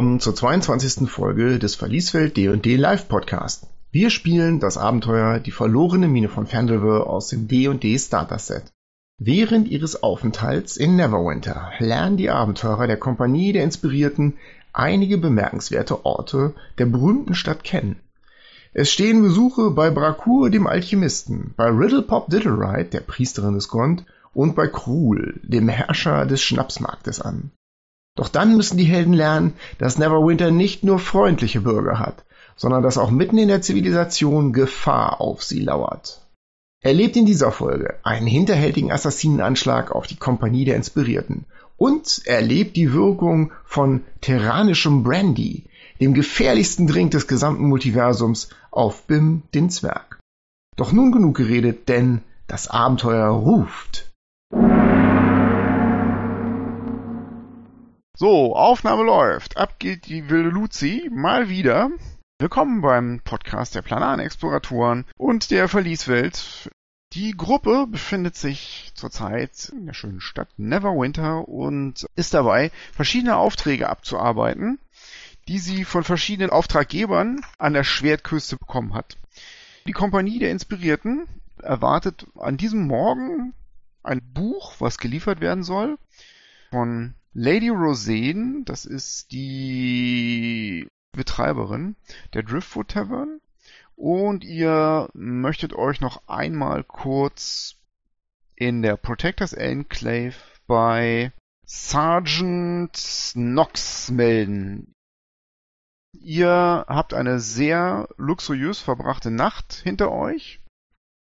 willkommen zur 22. Folge des Verliesfeld D&D Live Podcast. Wir spielen das Abenteuer Die verlorene Mine von Fandelver aus dem D&D Starter Set. Während ihres Aufenthalts in Neverwinter lernen die Abenteurer der Kompanie der Inspirierten einige bemerkenswerte Orte der berühmten Stadt kennen. Es stehen Besuche bei Brakur, dem Alchemisten, bei Riddlepop Diddlerite, der Priesterin des Gond, und bei Krul, dem Herrscher des Schnapsmarktes an. Doch dann müssen die Helden lernen, dass Neverwinter nicht nur freundliche Bürger hat, sondern dass auch mitten in der Zivilisation Gefahr auf sie lauert. Erlebt in dieser Folge einen hinterhältigen Assassinenanschlag auf die Kompanie der Inspirierten und erlebt die Wirkung von terranischem Brandy, dem gefährlichsten Drink des gesamten Multiversums, auf Bim den Zwerg. Doch nun genug geredet, denn das Abenteuer ruft. So, Aufnahme läuft. Ab geht die wilde Luzi. Mal wieder. Willkommen beim Podcast der planaren Exploratoren und der Verlieswelt. Die Gruppe befindet sich zurzeit in der schönen Stadt Neverwinter und ist dabei, verschiedene Aufträge abzuarbeiten, die sie von verschiedenen Auftraggebern an der Schwertküste bekommen hat. Die Kompanie der Inspirierten erwartet an diesem Morgen ein Buch, was geliefert werden soll, von Lady Rosane, das ist die Betreiberin der Driftwood Tavern. Und ihr möchtet euch noch einmal kurz in der Protectors Enclave bei Sergeant Knox melden. Ihr habt eine sehr luxuriös verbrachte Nacht hinter euch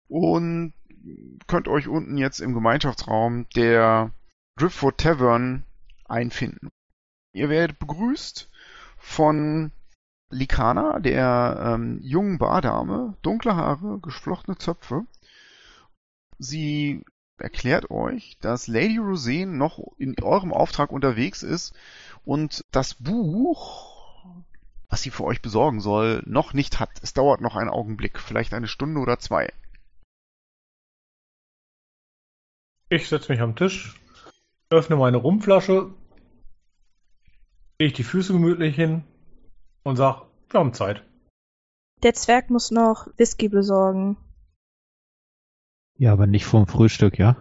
und könnt euch unten jetzt im Gemeinschaftsraum der Driftwood Tavern einfinden. Ihr werdet begrüßt von Likana, der ähm, jungen Bardame, dunkle Haare, geflochtene Zöpfe. Sie erklärt euch, dass Lady Rosane noch in eurem Auftrag unterwegs ist und das Buch, was sie für euch besorgen soll, noch nicht hat. Es dauert noch einen Augenblick, vielleicht eine Stunde oder zwei. Ich setze mich am Tisch, öffne meine Rumflasche, lege die Füße gemütlich hin und sag, wir haben Zeit. Der Zwerg muss noch Whisky besorgen. Ja, aber nicht vom Frühstück, ja?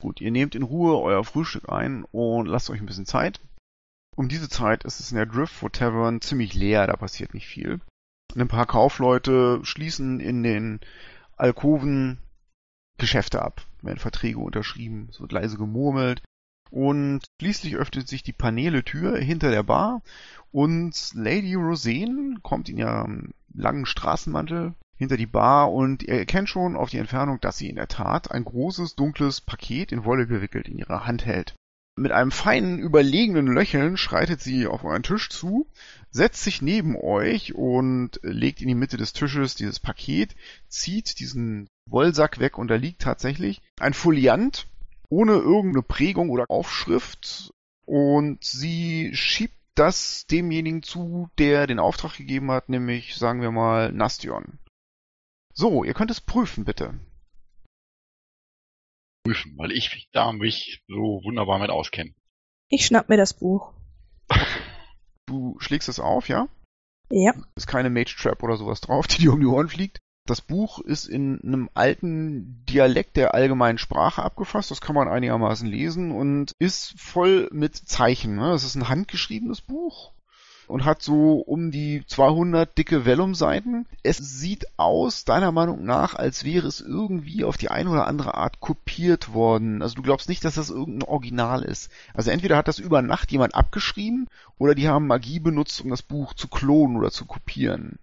Gut, ihr nehmt in Ruhe euer Frühstück ein und lasst euch ein bisschen Zeit. Um diese Zeit ist es in der Driftwood Tavern ziemlich leer, da passiert nicht viel. Ein paar Kaufleute schließen in den Alkoven Geschäfte ab, werden Verträge unterschrieben, es wird leise gemurmelt. Und schließlich öffnet sich die Paneletür hinter der Bar und Lady Rosane kommt in ihrem langen Straßenmantel hinter die Bar und ihr erkennt schon auf die Entfernung, dass sie in der Tat ein großes, dunkles Paket in Wolle gewickelt in ihrer Hand hält. Mit einem feinen, überlegenen Löcheln schreitet sie auf euren Tisch zu, setzt sich neben euch und legt in die Mitte des Tisches dieses Paket, zieht diesen Wollsack weg und da liegt tatsächlich ein Foliant ohne irgendeine Prägung oder Aufschrift und sie schiebt das demjenigen zu, der den Auftrag gegeben hat, nämlich sagen wir mal Nastion. So, ihr könnt es prüfen, bitte. Prüfen, weil ich da mich so wunderbar mit auskenne. Ich schnapp mir das Buch. Du schlägst es auf, ja? Ja. Ist keine Mage Trap oder sowas drauf, die dir um die Ohren fliegt. Das Buch ist in einem alten Dialekt der allgemeinen Sprache abgefasst, das kann man einigermaßen lesen und ist voll mit Zeichen. Ne? Das ist ein handgeschriebenes Buch und hat so um die 200 dicke Vellum-Seiten. Es sieht aus, deiner Meinung nach, als wäre es irgendwie auf die eine oder andere Art kopiert worden. Also du glaubst nicht, dass das irgendein Original ist. Also entweder hat das über Nacht jemand abgeschrieben oder die haben Magie benutzt, um das Buch zu klonen oder zu kopieren.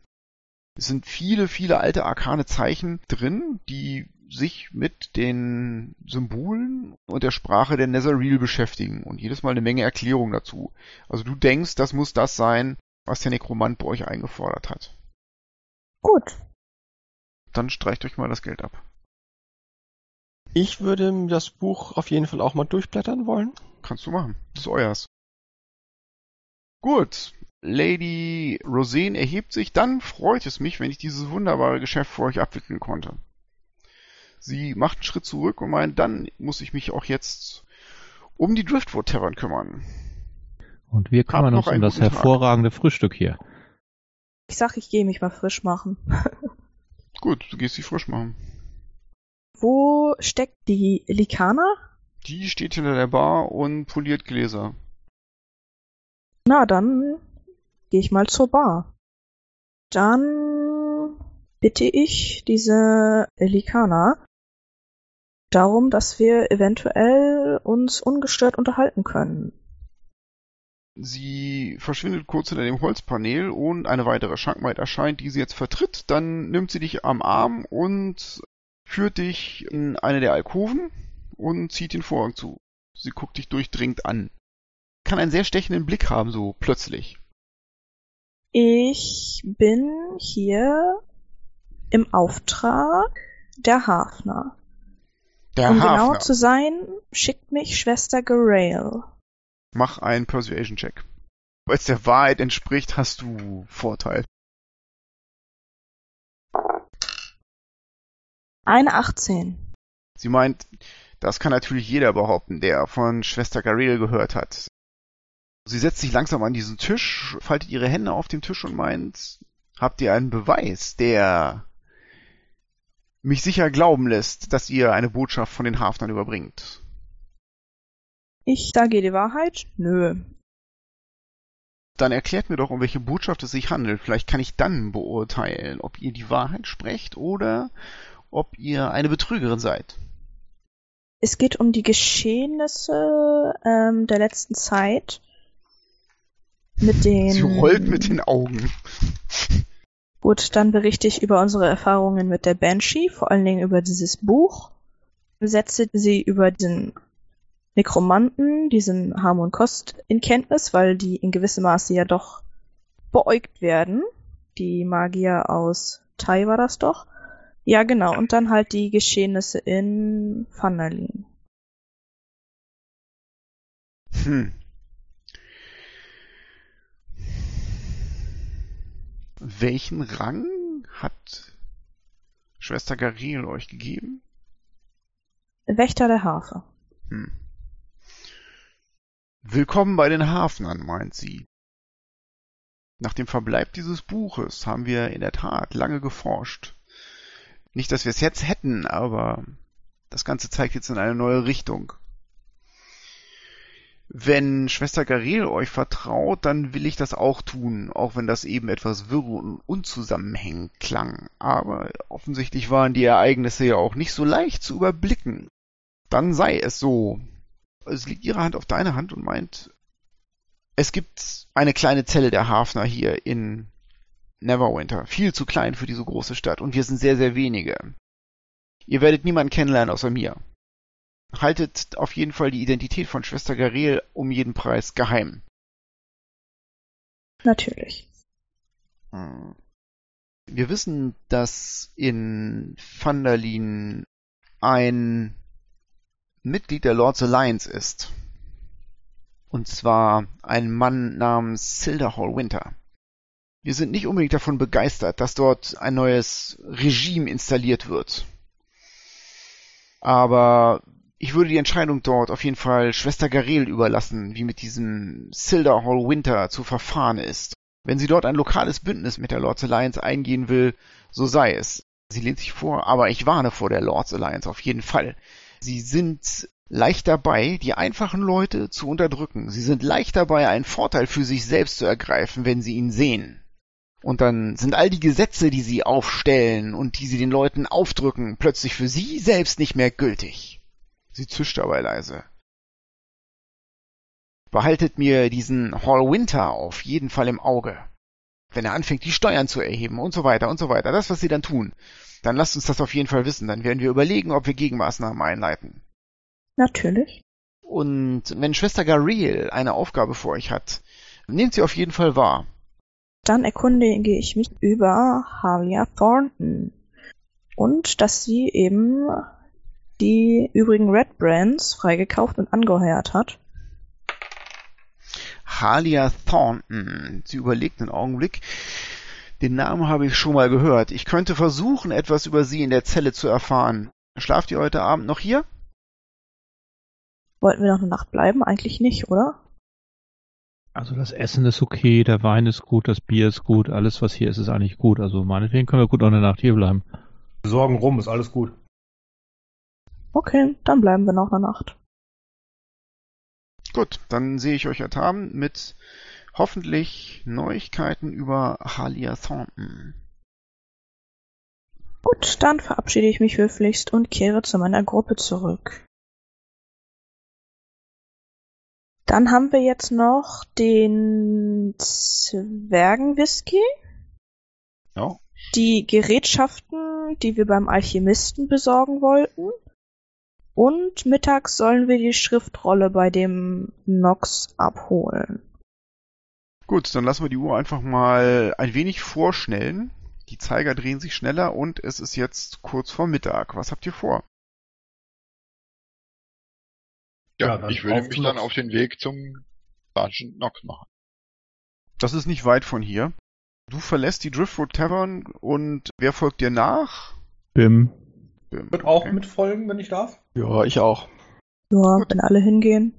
Es sind viele, viele alte arkane Zeichen drin, die sich mit den Symbolen und der Sprache der Netherreal beschäftigen und jedes Mal eine Menge Erklärung dazu. Also du denkst, das muss das sein, was der Nekromant bei euch eingefordert hat. Gut. Dann streicht euch mal das Geld ab. Ich würde das Buch auf jeden Fall auch mal durchblättern wollen. Kannst du machen. Das ist euers. Gut, Lady Rosane erhebt sich, dann freut es mich, wenn ich dieses wunderbare Geschäft für euch abwickeln konnte. Sie macht einen Schritt zurück und meint, dann muss ich mich auch jetzt um die Driftwood Tavern kümmern. Und wir kümmern noch uns um das guten Tag. hervorragende Frühstück hier. Ich sag, ich gehe mich mal frisch machen. Gut, du gehst sie frisch machen. Wo steckt die Likana? Die steht hinter der Bar und poliert Gläser. Na, dann gehe ich mal zur Bar. Dann bitte ich diese Likana darum, dass wir eventuell uns ungestört unterhalten können. Sie verschwindet kurz hinter dem Holzpanel und eine weitere Schankmaid erscheint, die sie jetzt vertritt. Dann nimmt sie dich am Arm und führt dich in eine der Alkoven und zieht den Vorhang zu. Sie guckt dich durchdringend an. Kann einen sehr stechenden Blick haben, so plötzlich. Ich bin hier im Auftrag der Hafner. Der um Hafner. genau zu sein, schickt mich Schwester Gerail. Mach einen Persuasion-Check. Weil es der Wahrheit entspricht, hast du Vorteil. Eine 18. Sie meint, das kann natürlich jeder behaupten, der von Schwester Garel gehört hat. Sie setzt sich langsam an diesen Tisch, faltet ihre Hände auf dem Tisch und meint, habt ihr einen Beweis, der mich sicher glauben lässt, dass ihr eine Botschaft von den Hafnern überbringt? Ich sage die Wahrheit? Nö. Dann erklärt mir doch, um welche Botschaft es sich handelt. Vielleicht kann ich dann beurteilen, ob ihr die Wahrheit sprecht oder ob ihr eine Betrügerin seid. Es geht um die Geschehnisse ähm, der letzten Zeit. Mit den. Sie rollt mit den Augen. Gut, dann berichte ich über unsere Erfahrungen mit der Banshee, vor allen Dingen über dieses Buch. Setze sie über den Nekromanten, diesen Harmon Kost, in Kenntnis, weil die in gewissem Maße ja doch beäugt werden. Die Magier aus Tai war das doch. Ja, genau. Und dann halt die Geschehnisse in Vanderlin. Hm. Welchen Rang hat Schwester Garil euch gegeben? Wächter der Harfe. Hm. Willkommen bei den Hafnern, meint sie. Nach dem Verbleib dieses Buches haben wir in der Tat lange geforscht. Nicht, dass wir es jetzt hätten, aber das Ganze zeigt jetzt in eine neue Richtung. Wenn Schwester Garel euch vertraut, dann will ich das auch tun, auch wenn das eben etwas wirr und unzusammenhängend klang. Aber offensichtlich waren die Ereignisse ja auch nicht so leicht zu überblicken. Dann sei es so. Es liegt ihre Hand auf deine Hand und meint, es gibt eine kleine Zelle der Hafner hier in Neverwinter. Viel zu klein für diese große Stadt und wir sind sehr, sehr wenige. Ihr werdet niemanden kennenlernen außer mir. Haltet auf jeden Fall die Identität von Schwester Garel um jeden Preis geheim. Natürlich. Hm. Wir wissen, dass in Vanderlin ein Mitglied der Lords Alliance ist. Und zwar ein Mann namens Silderhall Winter. Wir sind nicht unbedingt davon begeistert, dass dort ein neues Regime installiert wird. Aber ich würde die Entscheidung dort auf jeden Fall Schwester Garel überlassen, wie mit diesem Silderhall Winter zu verfahren ist. Wenn sie dort ein lokales Bündnis mit der Lords Alliance eingehen will, so sei es. Sie lehnt sich vor, aber ich warne vor der Lords Alliance auf jeden Fall. Sie sind leicht dabei, die einfachen Leute zu unterdrücken. Sie sind leicht dabei, einen Vorteil für sich selbst zu ergreifen, wenn sie ihn sehen. Und dann sind all die Gesetze, die sie aufstellen und die sie den Leuten aufdrücken, plötzlich für sie selbst nicht mehr gültig. Sie zischt dabei leise. Behaltet mir diesen Hall Winter auf jeden Fall im Auge. Wenn er anfängt, die Steuern zu erheben und so weiter und so weiter, das, was sie dann tun, dann lasst uns das auf jeden Fall wissen. Dann werden wir überlegen, ob wir Gegenmaßnahmen einleiten. Natürlich. Und wenn Schwester Garel eine Aufgabe für euch hat, nehmt sie auf jeden Fall wahr. Dann erkundige ich mich über Halia Thornton. Und dass sie eben die übrigen Red Brands freigekauft und angeheuert hat. Halia Thornton. Sie überlegt einen Augenblick. Den Namen habe ich schon mal gehört. Ich könnte versuchen, etwas über sie in der Zelle zu erfahren. Schlaft ihr heute Abend noch hier? Wollten wir noch eine Nacht bleiben? Eigentlich nicht, oder? Also das Essen ist okay, der Wein ist gut, das Bier ist gut, alles was hier ist, ist eigentlich gut. Also meinetwegen können wir gut noch eine Nacht hier bleiben. Wir sorgen rum, ist alles gut. Okay, dann bleiben wir noch eine Nacht. Gut, dann sehe ich euch heute Abend mit hoffentlich Neuigkeiten über Halia Thornton. Gut, dann verabschiede ich mich höflichst und kehre zu meiner Gruppe zurück. Dann haben wir jetzt noch den Zwergenwhisky. Ja. Die Gerätschaften, die wir beim Alchemisten besorgen wollten. Und mittags sollen wir die Schriftrolle bei dem Nox abholen. Gut, dann lassen wir die Uhr einfach mal ein wenig vorschnellen. Die Zeiger drehen sich schneller und es ist jetzt kurz vor Mittag. Was habt ihr vor? Ja, Ja, ich würde mich dann Nox. auf den Weg zum Sergeant Knox machen. Das ist nicht weit von hier. Du verlässt die Driftwood Tavern und wer folgt dir nach? Bim. Bim. Wird auch Okay. mitfolgen, wenn ich darf. Ja, ich auch. Ja, wenn alle hingehen.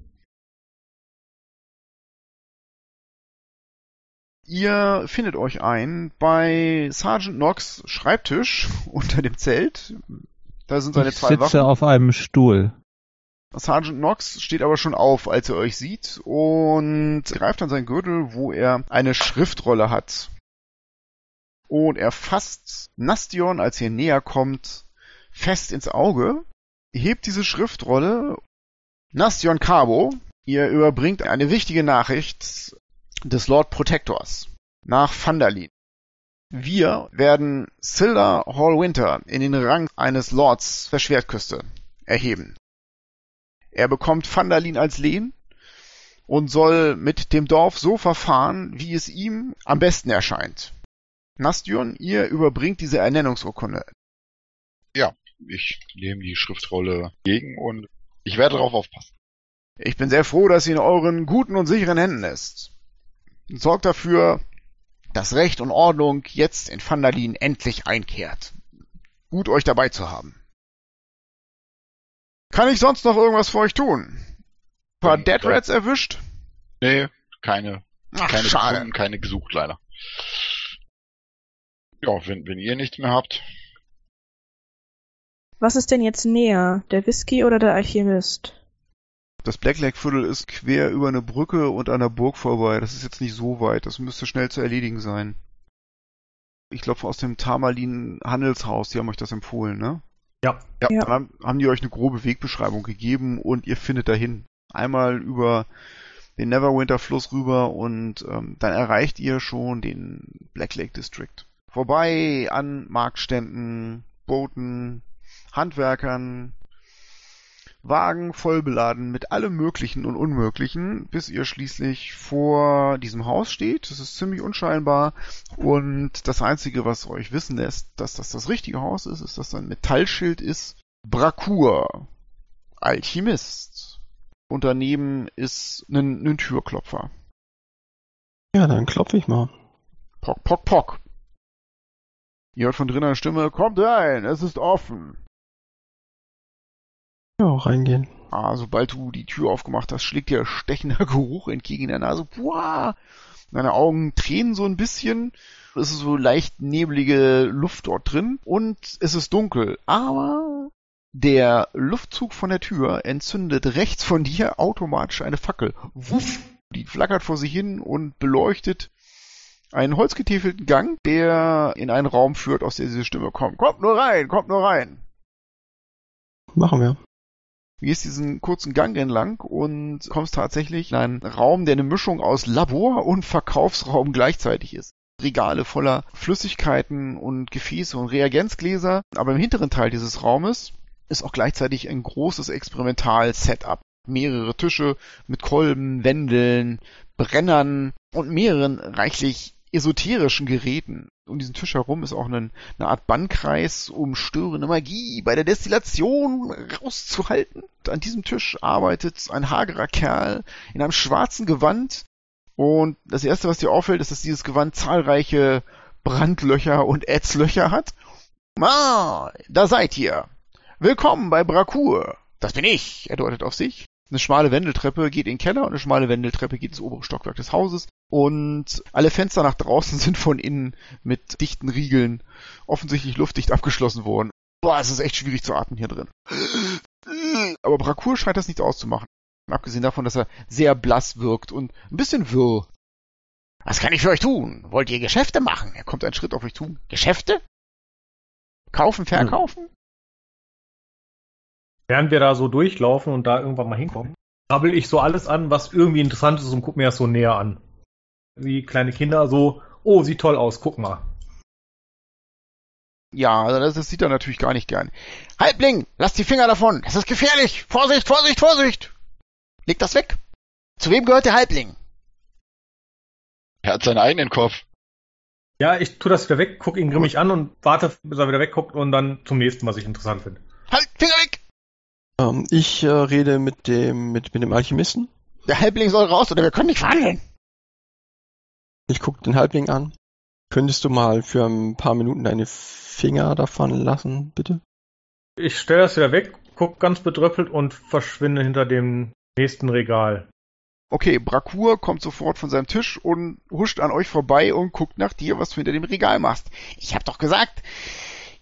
Ihr findet euch ein bei Sergeant Knox Schreibtisch unter dem Zelt. Da sind seine Ich zwei sitze Waffen. auf einem Stuhl. Sergeant Knox steht aber schon auf, als er euch sieht und greift an seinen Gürtel, wo er eine Schriftrolle hat. Und er fasst Nastion, als ihr näher kommt, fest ins Auge, hebt diese Schriftrolle. Nastion Cabo, ihr überbringt eine wichtige Nachricht des Lord Protectors nach Vandalin. Wir werden Silda Hallwinter in den Rang eines Lords der Schwertküste erheben. Er bekommt Vandalin als Lehen und soll mit dem Dorf so verfahren, wie es ihm am besten erscheint. Nastion, ihr überbringt diese Ernennungsurkunde. Ich nehme die Schriftrolle gegen und ich werde darauf aufpassen. Ich bin sehr froh, dass sie in euren guten und sicheren Händen ist. Sorgt dafür, dass Recht und Ordnung jetzt in Vandalin endlich einkehrt. Gut, euch dabei zu haben. Kann ich sonst noch irgendwas für euch tun? Ein paar Ähm, Dead. Rats erwischt? Nee, keine, Ach, keine schade. gefunden, keine gesucht leider. Ja, wenn, wenn ihr nichts mehr habt, Was ist denn jetzt näher, der Whisky oder der Alchemist? Das Blackleg-Viertel ist quer über eine Brücke und an der Burg vorbei. Das ist jetzt nicht so weit. Das müsste schnell zu erledigen sein. Ich glaube aus dem Tamalin Handelshaus, die haben euch das empfohlen, ne? Ja. Ja, Ja. dann haben- haben die euch eine grobe Wegbeschreibung gegeben und ihr findet dahin. Einmal über den Neverwinter Fluss rüber und ähm, dann erreicht ihr schon den Black Lake District. Vorbei an Marktständen, Booten, Handwerkern, Wagen voll beladen mit allem Möglichen und Unmöglichen, bis ihr schließlich vor diesem Haus steht. Das ist ziemlich unscheinbar und das Einzige, was euch wissen lässt, dass das das richtige Haus ist, ist, dass da ein Metallschild ist. Brakur, Alchemist. Und daneben ist ein, ein Türklopfer. Ja, dann klopfe ich mal. Pock, pock, pock. Ihr hört von drinnen eine Stimme, kommt rein, es ist offen. Ja, reingehen. Ah, sobald du die Tür aufgemacht hast, schlägt dir stechender Geruch entgegen in der Nase. Boah! Deine Augen tränen so ein bisschen. Es ist so leicht neblige Luft dort drin und es ist dunkel. Aber der Luftzug von der Tür entzündet rechts von dir automatisch eine Fackel. Wuff! Die flackert vor sich hin und beleuchtet einen holzgetäfelten Gang, der in einen Raum führt, aus der diese Stimme kommt. Kommt nur rein, kommt nur rein! Machen wir. Du gehst diesen kurzen Gang entlang und kommst tatsächlich in einen Raum, der eine Mischung aus Labor und Verkaufsraum gleichzeitig ist. Regale voller Flüssigkeiten und Gefäße und Reagenzgläser. Aber im hinteren Teil dieses Raumes ist auch gleichzeitig ein großes Experimental-Setup. Mehrere Tische mit Kolben, Wendeln, Brennern und mehreren reichlich esoterischen Geräten. Um diesen Tisch herum ist auch ein, eine Art Bannkreis, um störende Magie bei der Destillation rauszuhalten. An diesem Tisch arbeitet ein hagerer Kerl in einem schwarzen Gewand. Und das erste, was dir auffällt, ist, dass dieses Gewand zahlreiche Brandlöcher und Ätzlöcher hat. Ah, da seid ihr. Willkommen bei Brakur. Das bin ich, er deutet auf sich. Eine schmale Wendeltreppe geht in den Keller und eine schmale Wendeltreppe geht ins obere Stockwerk des Hauses. Und alle Fenster nach draußen sind von innen mit dichten Riegeln offensichtlich luftdicht abgeschlossen worden. Boah, es ist echt schwierig zu atmen hier drin. Aber Brakur scheint das nicht auszumachen. Abgesehen davon, dass er sehr blass wirkt und ein bisschen wirr. Was kann ich für euch tun? Wollt ihr Geschäfte machen? Er kommt einen Schritt auf euch zu. Geschäfte? Kaufen, verkaufen? Während wir da so durchlaufen und da irgendwann mal hinkommen, krabbel ich so alles an, was irgendwie interessant ist und guck mir das so näher an. Wie kleine Kinder so, oh, sieht toll aus, guck mal. Ja, also das, das sieht er natürlich gar nicht gern. Halbling, lass die Finger davon. Das ist gefährlich. Vorsicht, Vorsicht, Vorsicht. Leg das weg. Zu wem gehört der Halbling? Er hat seinen eigenen Kopf. Ja, ich tu das wieder weg, guck ihn grimmig an und warte, bis er wieder wegguckt und dann zum nächsten, was ich interessant finde. Halt, Finger weg! Ähm, ich äh, rede mit dem, mit, mit dem Alchemisten. Der Halbling soll raus oder wir können nicht verhandeln. Ich gucke den Halbling an. Könntest du mal für ein paar Minuten deine Finger davon lassen, bitte? Ich stelle das wieder weg, guck ganz bedröppelt und verschwinde hinter dem nächsten Regal. Okay, Brakur kommt sofort von seinem Tisch und huscht an euch vorbei und guckt nach dir, was du hinter dem Regal machst. Ich hab doch gesagt,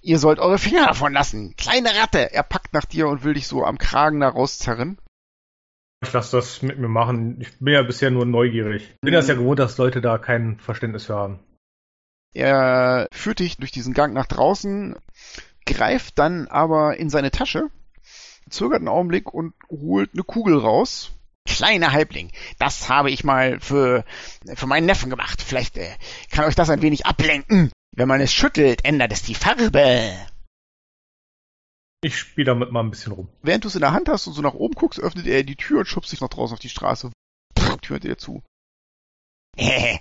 ihr sollt eure Finger davon lassen. Kleine Ratte. Er packt nach dir und will dich so am Kragen da rauszerren. Ich lasse das mit mir machen. Ich bin ja bisher nur neugierig. Ich bin das ja gewohnt, dass Leute da kein Verständnis für haben. Er führt dich durch diesen Gang nach draußen, greift dann aber in seine Tasche, zögert einen Augenblick und holt eine Kugel raus. Kleiner Halbling, das habe ich mal für, für meinen Neffen gemacht. Vielleicht äh, kann euch das ein wenig ablenken. Wenn man es schüttelt, ändert es die Farbe. Ich spiele damit mal ein bisschen rum. Während du es in der Hand hast und so nach oben guckst, öffnet er die Tür und schubst dich noch draußen auf die Straße. Pff, Tür hinter dir zu.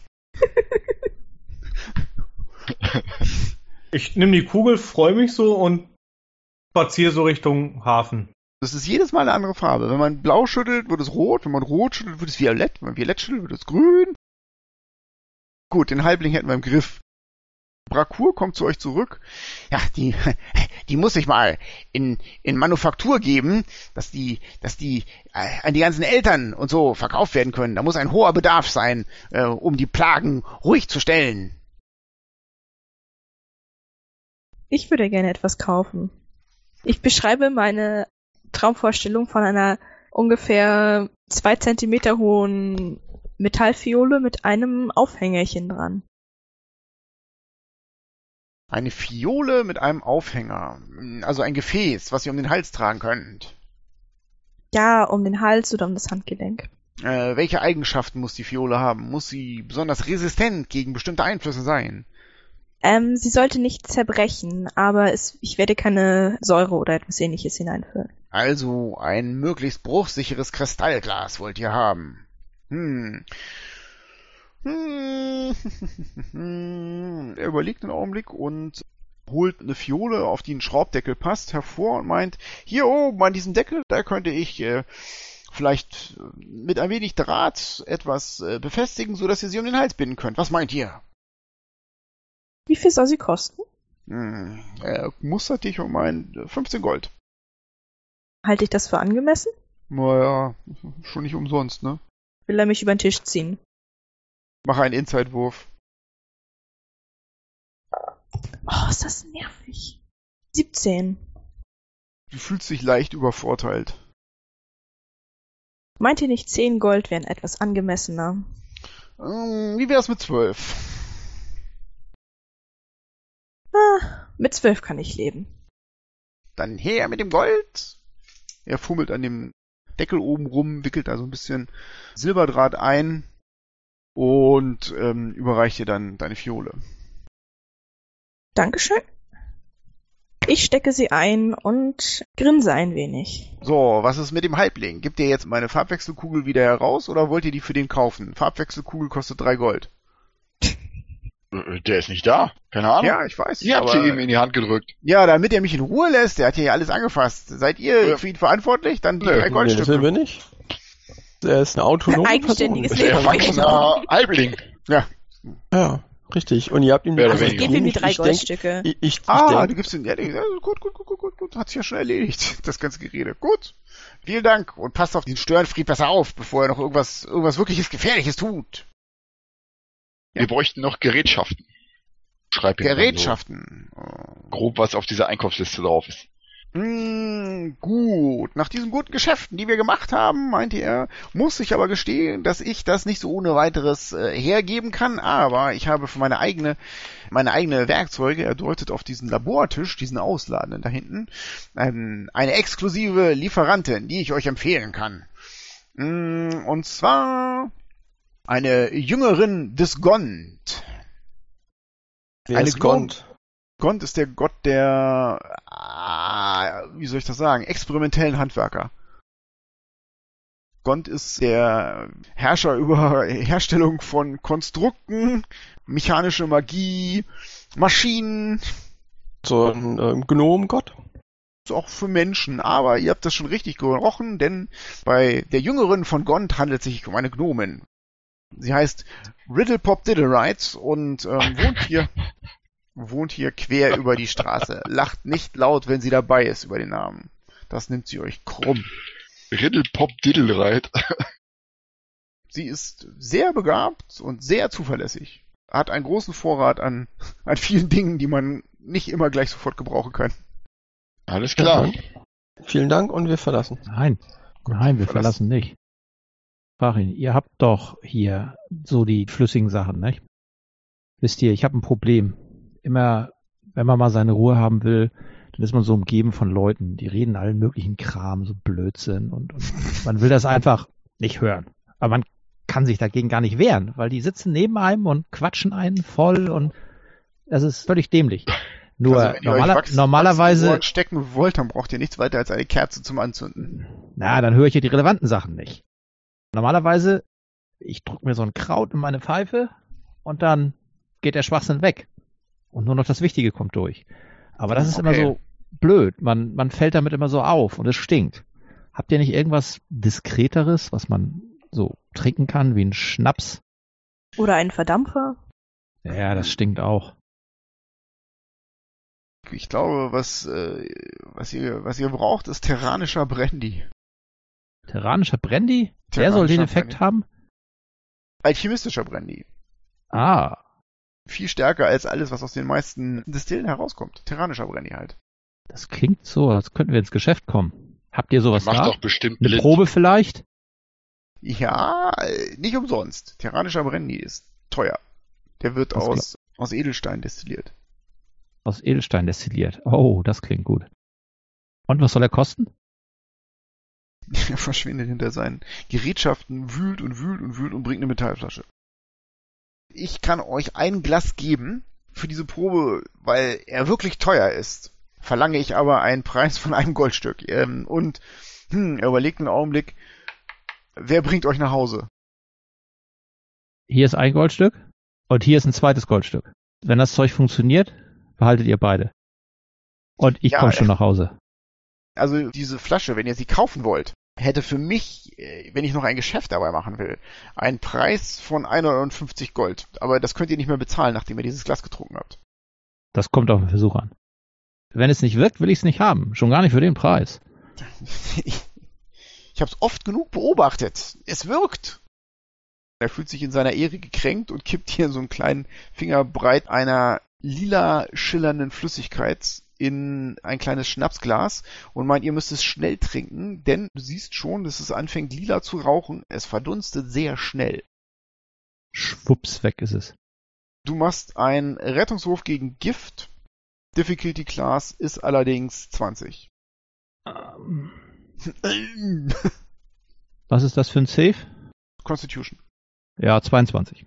Ich nehme die Kugel, freue mich so und spaziere so Richtung Hafen. Das ist jedes Mal eine andere Farbe. Wenn man blau schüttelt, wird es rot. Wenn man rot schüttelt, wird es violett. Wenn man violett schüttelt, wird es grün. Gut, den Halbling hätten wir im Griff. Brakur kommt zu euch zurück. Ja, die, die muss ich mal in, in Manufaktur geben, dass die, dass die äh, an die ganzen Eltern und so verkauft werden können. Da muss ein hoher Bedarf sein, äh, um die Plagen ruhig zu stellen. Ich würde gerne etwas kaufen. Ich beschreibe meine Traumvorstellung von einer ungefähr zwei Zentimeter hohen Metallfiole mit einem Aufhängerchen dran. Eine Fiole mit einem Aufhänger. Also ein Gefäß, was ihr um den Hals tragen könnt. Ja, um den Hals oder um das Handgelenk. Äh, welche Eigenschaften muss die Fiole haben? Muss sie besonders resistent gegen bestimmte Einflüsse sein? Ähm, sie sollte nicht zerbrechen, aber es, ich werde keine Säure oder etwas ähnliches hineinfüllen. Also ein möglichst bruchsicheres Kristallglas wollt ihr haben. Hm. Hm. er überlegt einen Augenblick und holt eine Fiole, auf die ein Schraubdeckel passt, hervor und meint, hier oben an diesem Deckel, da könnte ich äh, vielleicht mit ein wenig Draht etwas äh, befestigen, so dass ihr sie um den Hals binden könnt. Was meint ihr? Wie viel soll sie kosten? Hm. Er mustert dich um ein 15 Gold. Halte ich das für angemessen? Naja, schon nicht umsonst, ne? Will er mich über den Tisch ziehen? Mach einen Inside-Wurf. Oh, ist das nervig. 17. Du fühlst dich leicht übervorteilt. Meint ihr nicht 10 Gold wären etwas angemessener? Ähm, wie wär's mit 12? Ah, mit 12 kann ich leben. Dann her mit dem Gold. Er fummelt an dem Deckel oben rum, wickelt da so ein bisschen Silberdraht ein und ähm, überreicht dir dann deine Fiole. Dankeschön. Ich stecke sie ein und grinse ein wenig. So, was ist mit dem Halbling? Gibt ihr jetzt meine Farbwechselkugel wieder heraus oder wollt ihr die für den kaufen? Farbwechselkugel kostet drei Gold. Äh, Der ist nicht da. Keine Ahnung. Ja, ich weiß. Ihr habt sie ihm in die Hand gedrückt. Ja, damit er mich in Ruhe lässt. Der hat hier alles angefasst. Seid ihr Ja. für ihn verantwortlich? Dann die Nö, drei Nee, das Goldstücke. sind wir nicht. Er ist eine autonome Ein eigenständiges Person. Leben. Erwachsener Halbling. Ja, Ja, Richtig. Und ihr habt ihm oder Also ich gebe ihm die drei Goldstücke. Ich, ich, ich Ah, denk, du gibst den, ja, gut, gut, gut, gut, gut, gut, hat sich ja schon erledigt, das ganze Gerede. Gut. Vielen Dank und passt auf den Störenfried besser auf, bevor er noch irgendwas, irgendwas wirkliches Gefährliches tut. Wir bräuchten noch Gerätschaften. Schreib Gerätschaften. So grob, was auf dieser Einkaufsliste drauf ist. Hm, gut. Nach diesen guten Geschäften, die wir gemacht haben, meinte er, muss ich aber gestehen, dass ich das nicht so ohne weiteres äh, hergeben kann, aber ich habe für meine eigene, meine eigene Werkzeuge, er deutet auf diesen Labortisch, diesen ausladenden da hinten, ähm, eine exklusive Lieferantin, die ich euch empfehlen kann. Hm, und zwar eine Jüngerin des Gond. wer eine ist Gond? Gond ist der Gott der, wie soll ich das sagen, experimentellen Handwerker. Gond ist der Herrscher über Herstellung von Konstrukten, mechanische Magie, Maschinen, So ein ähm, Gnomengott? auch für Menschen, aber ihr habt das schon richtig gerochen, denn bei der Jüngeren von Gond handelt es sich um eine Gnomin. Sie heißt Riddlepop Diddlerites und ähm, wohnt hier wohnt hier quer über die Straße. Lacht nicht laut, wenn sie dabei ist über den Namen. Das nimmt sie euch krumm. Riddle Pop Diddlereit. Sie ist sehr begabt und sehr zuverlässig. Hat einen großen Vorrat an, an vielen Dingen, die man nicht immer gleich sofort gebrauchen kann. Alles klar. Vielen Dank und wir verlassen. Nein, nein, wir verlassen. verlassen nicht. Frag ihn, ihr habt doch hier so die flüssigen Sachen, nicht? Wisst ihr, ich habe ein Problem. Immer, wenn man mal seine Ruhe haben will, dann ist man so umgeben von Leuten, die reden allen möglichen Kram, so Blödsinn und, und man will das einfach nicht hören. Aber man kann sich dagegen gar nicht wehren, weil die sitzen neben einem und quatschen einen voll und das ist völlig dämlich. Nur Also, wenn ihr normaler, wachs- normalerweise, wachsende Ohren stecken wollt, dann braucht ihr nichts weiter als eine Kerze zum Anzünden. na, dann höre ich ja die relevanten Sachen nicht. Normalerweise, ich drück mir so ein Kraut in meine Pfeife und dann geht der Schwachsinn weg. Und nur noch das Wichtige kommt durch. Aber das ist immer Okay. so blöd. Man, man fällt damit immer so auf und es stinkt. Habt ihr nicht irgendwas Diskreteres, was man so trinken kann, wie ein Schnaps? Oder einen Verdampfer. Ja, das stinkt auch. Ich glaube, was, äh, was ihr, was ihr braucht, ist terranischer Brandy. Terranischer Brandy? Der soll den Terranischer Effekt Brandy. haben? Alchemistischer Brandy. Ah, Viel stärker als alles, was aus den meisten Distillen herauskommt. Terranischer Brandy halt. das klingt so, als könnten wir ins Geschäft kommen. Habt ihr sowas Macht da? doch bestimmt Eine blind. Probe vielleicht? Ja, äh, nicht umsonst. Terranischer Brandy ist teuer. Der wird Das aus, aus Edelstein destilliert. Aus Edelstein destilliert. Oh, das klingt gut. Und was soll er kosten? Er verschwindet hinter seinen Gerätschaften, wühlt und wühlt und wühlt und bringt eine Metallflasche. Ich kann euch ein Glas geben für diese Probe, weil er wirklich teuer ist. Verlange ich aber einen Preis von einem Goldstück. Ähm, und hm, er überlegt einen Augenblick, wer bringt euch nach Hause? Hier ist ein Goldstück und hier ist ein zweites Goldstück. Wenn das Zeug funktioniert, behaltet ihr beide. Und ich Ja, komme schon äh, nach Hause. Also diese Flasche, wenn ihr sie kaufen wollt, hätte für mich, äh, wenn ich noch ein Geschäft dabei machen will, einen Preis von 1,50 Gold. Aber das könnt ihr nicht mehr bezahlen, nachdem ihr dieses Glas getrunken habt. Das kommt auf den Versuch an. Wenn es nicht wirkt, will ich es nicht haben. Schon gar nicht für den Preis. Ich, ich habe es oft genug beobachtet. Es wirkt. Er fühlt sich in seiner Ehre gekränkt und kippt hier so einen kleinen Fingerbreit einer lila schillernden Flüssigkeit in ein kleines Schnapsglas und meint, ihr müsst es schnell trinken, denn du siehst schon, dass es anfängt lila zu rauchen. Es verdunstet sehr schnell. Schwupps, weg ist es. Du machst einen Rettungswurf gegen Gift. Difficulty Class ist allerdings 20. Was ist das für ein Safe? Constitution. Ja, 22.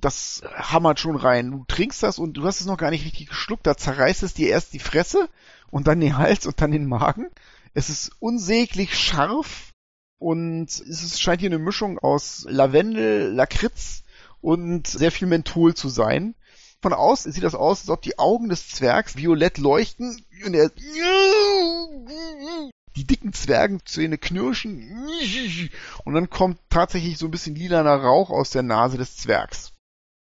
das hammert schon rein. Du trinkst das und du hast es noch gar nicht richtig geschluckt. Da zerreißt es dir erst die Fresse und dann den Hals und dann den Magen. Es ist unsäglich scharf und es ist, scheint hier eine Mischung aus Lavendel, Lakritz und sehr viel Menthol zu sein. Von außen sieht das aus, als ob die Augen des Zwergs violett leuchten und er die dicken Zwergenzähne knirschen und dann kommt tatsächlich so ein bisschen lilaner Rauch aus der Nase des Zwergs.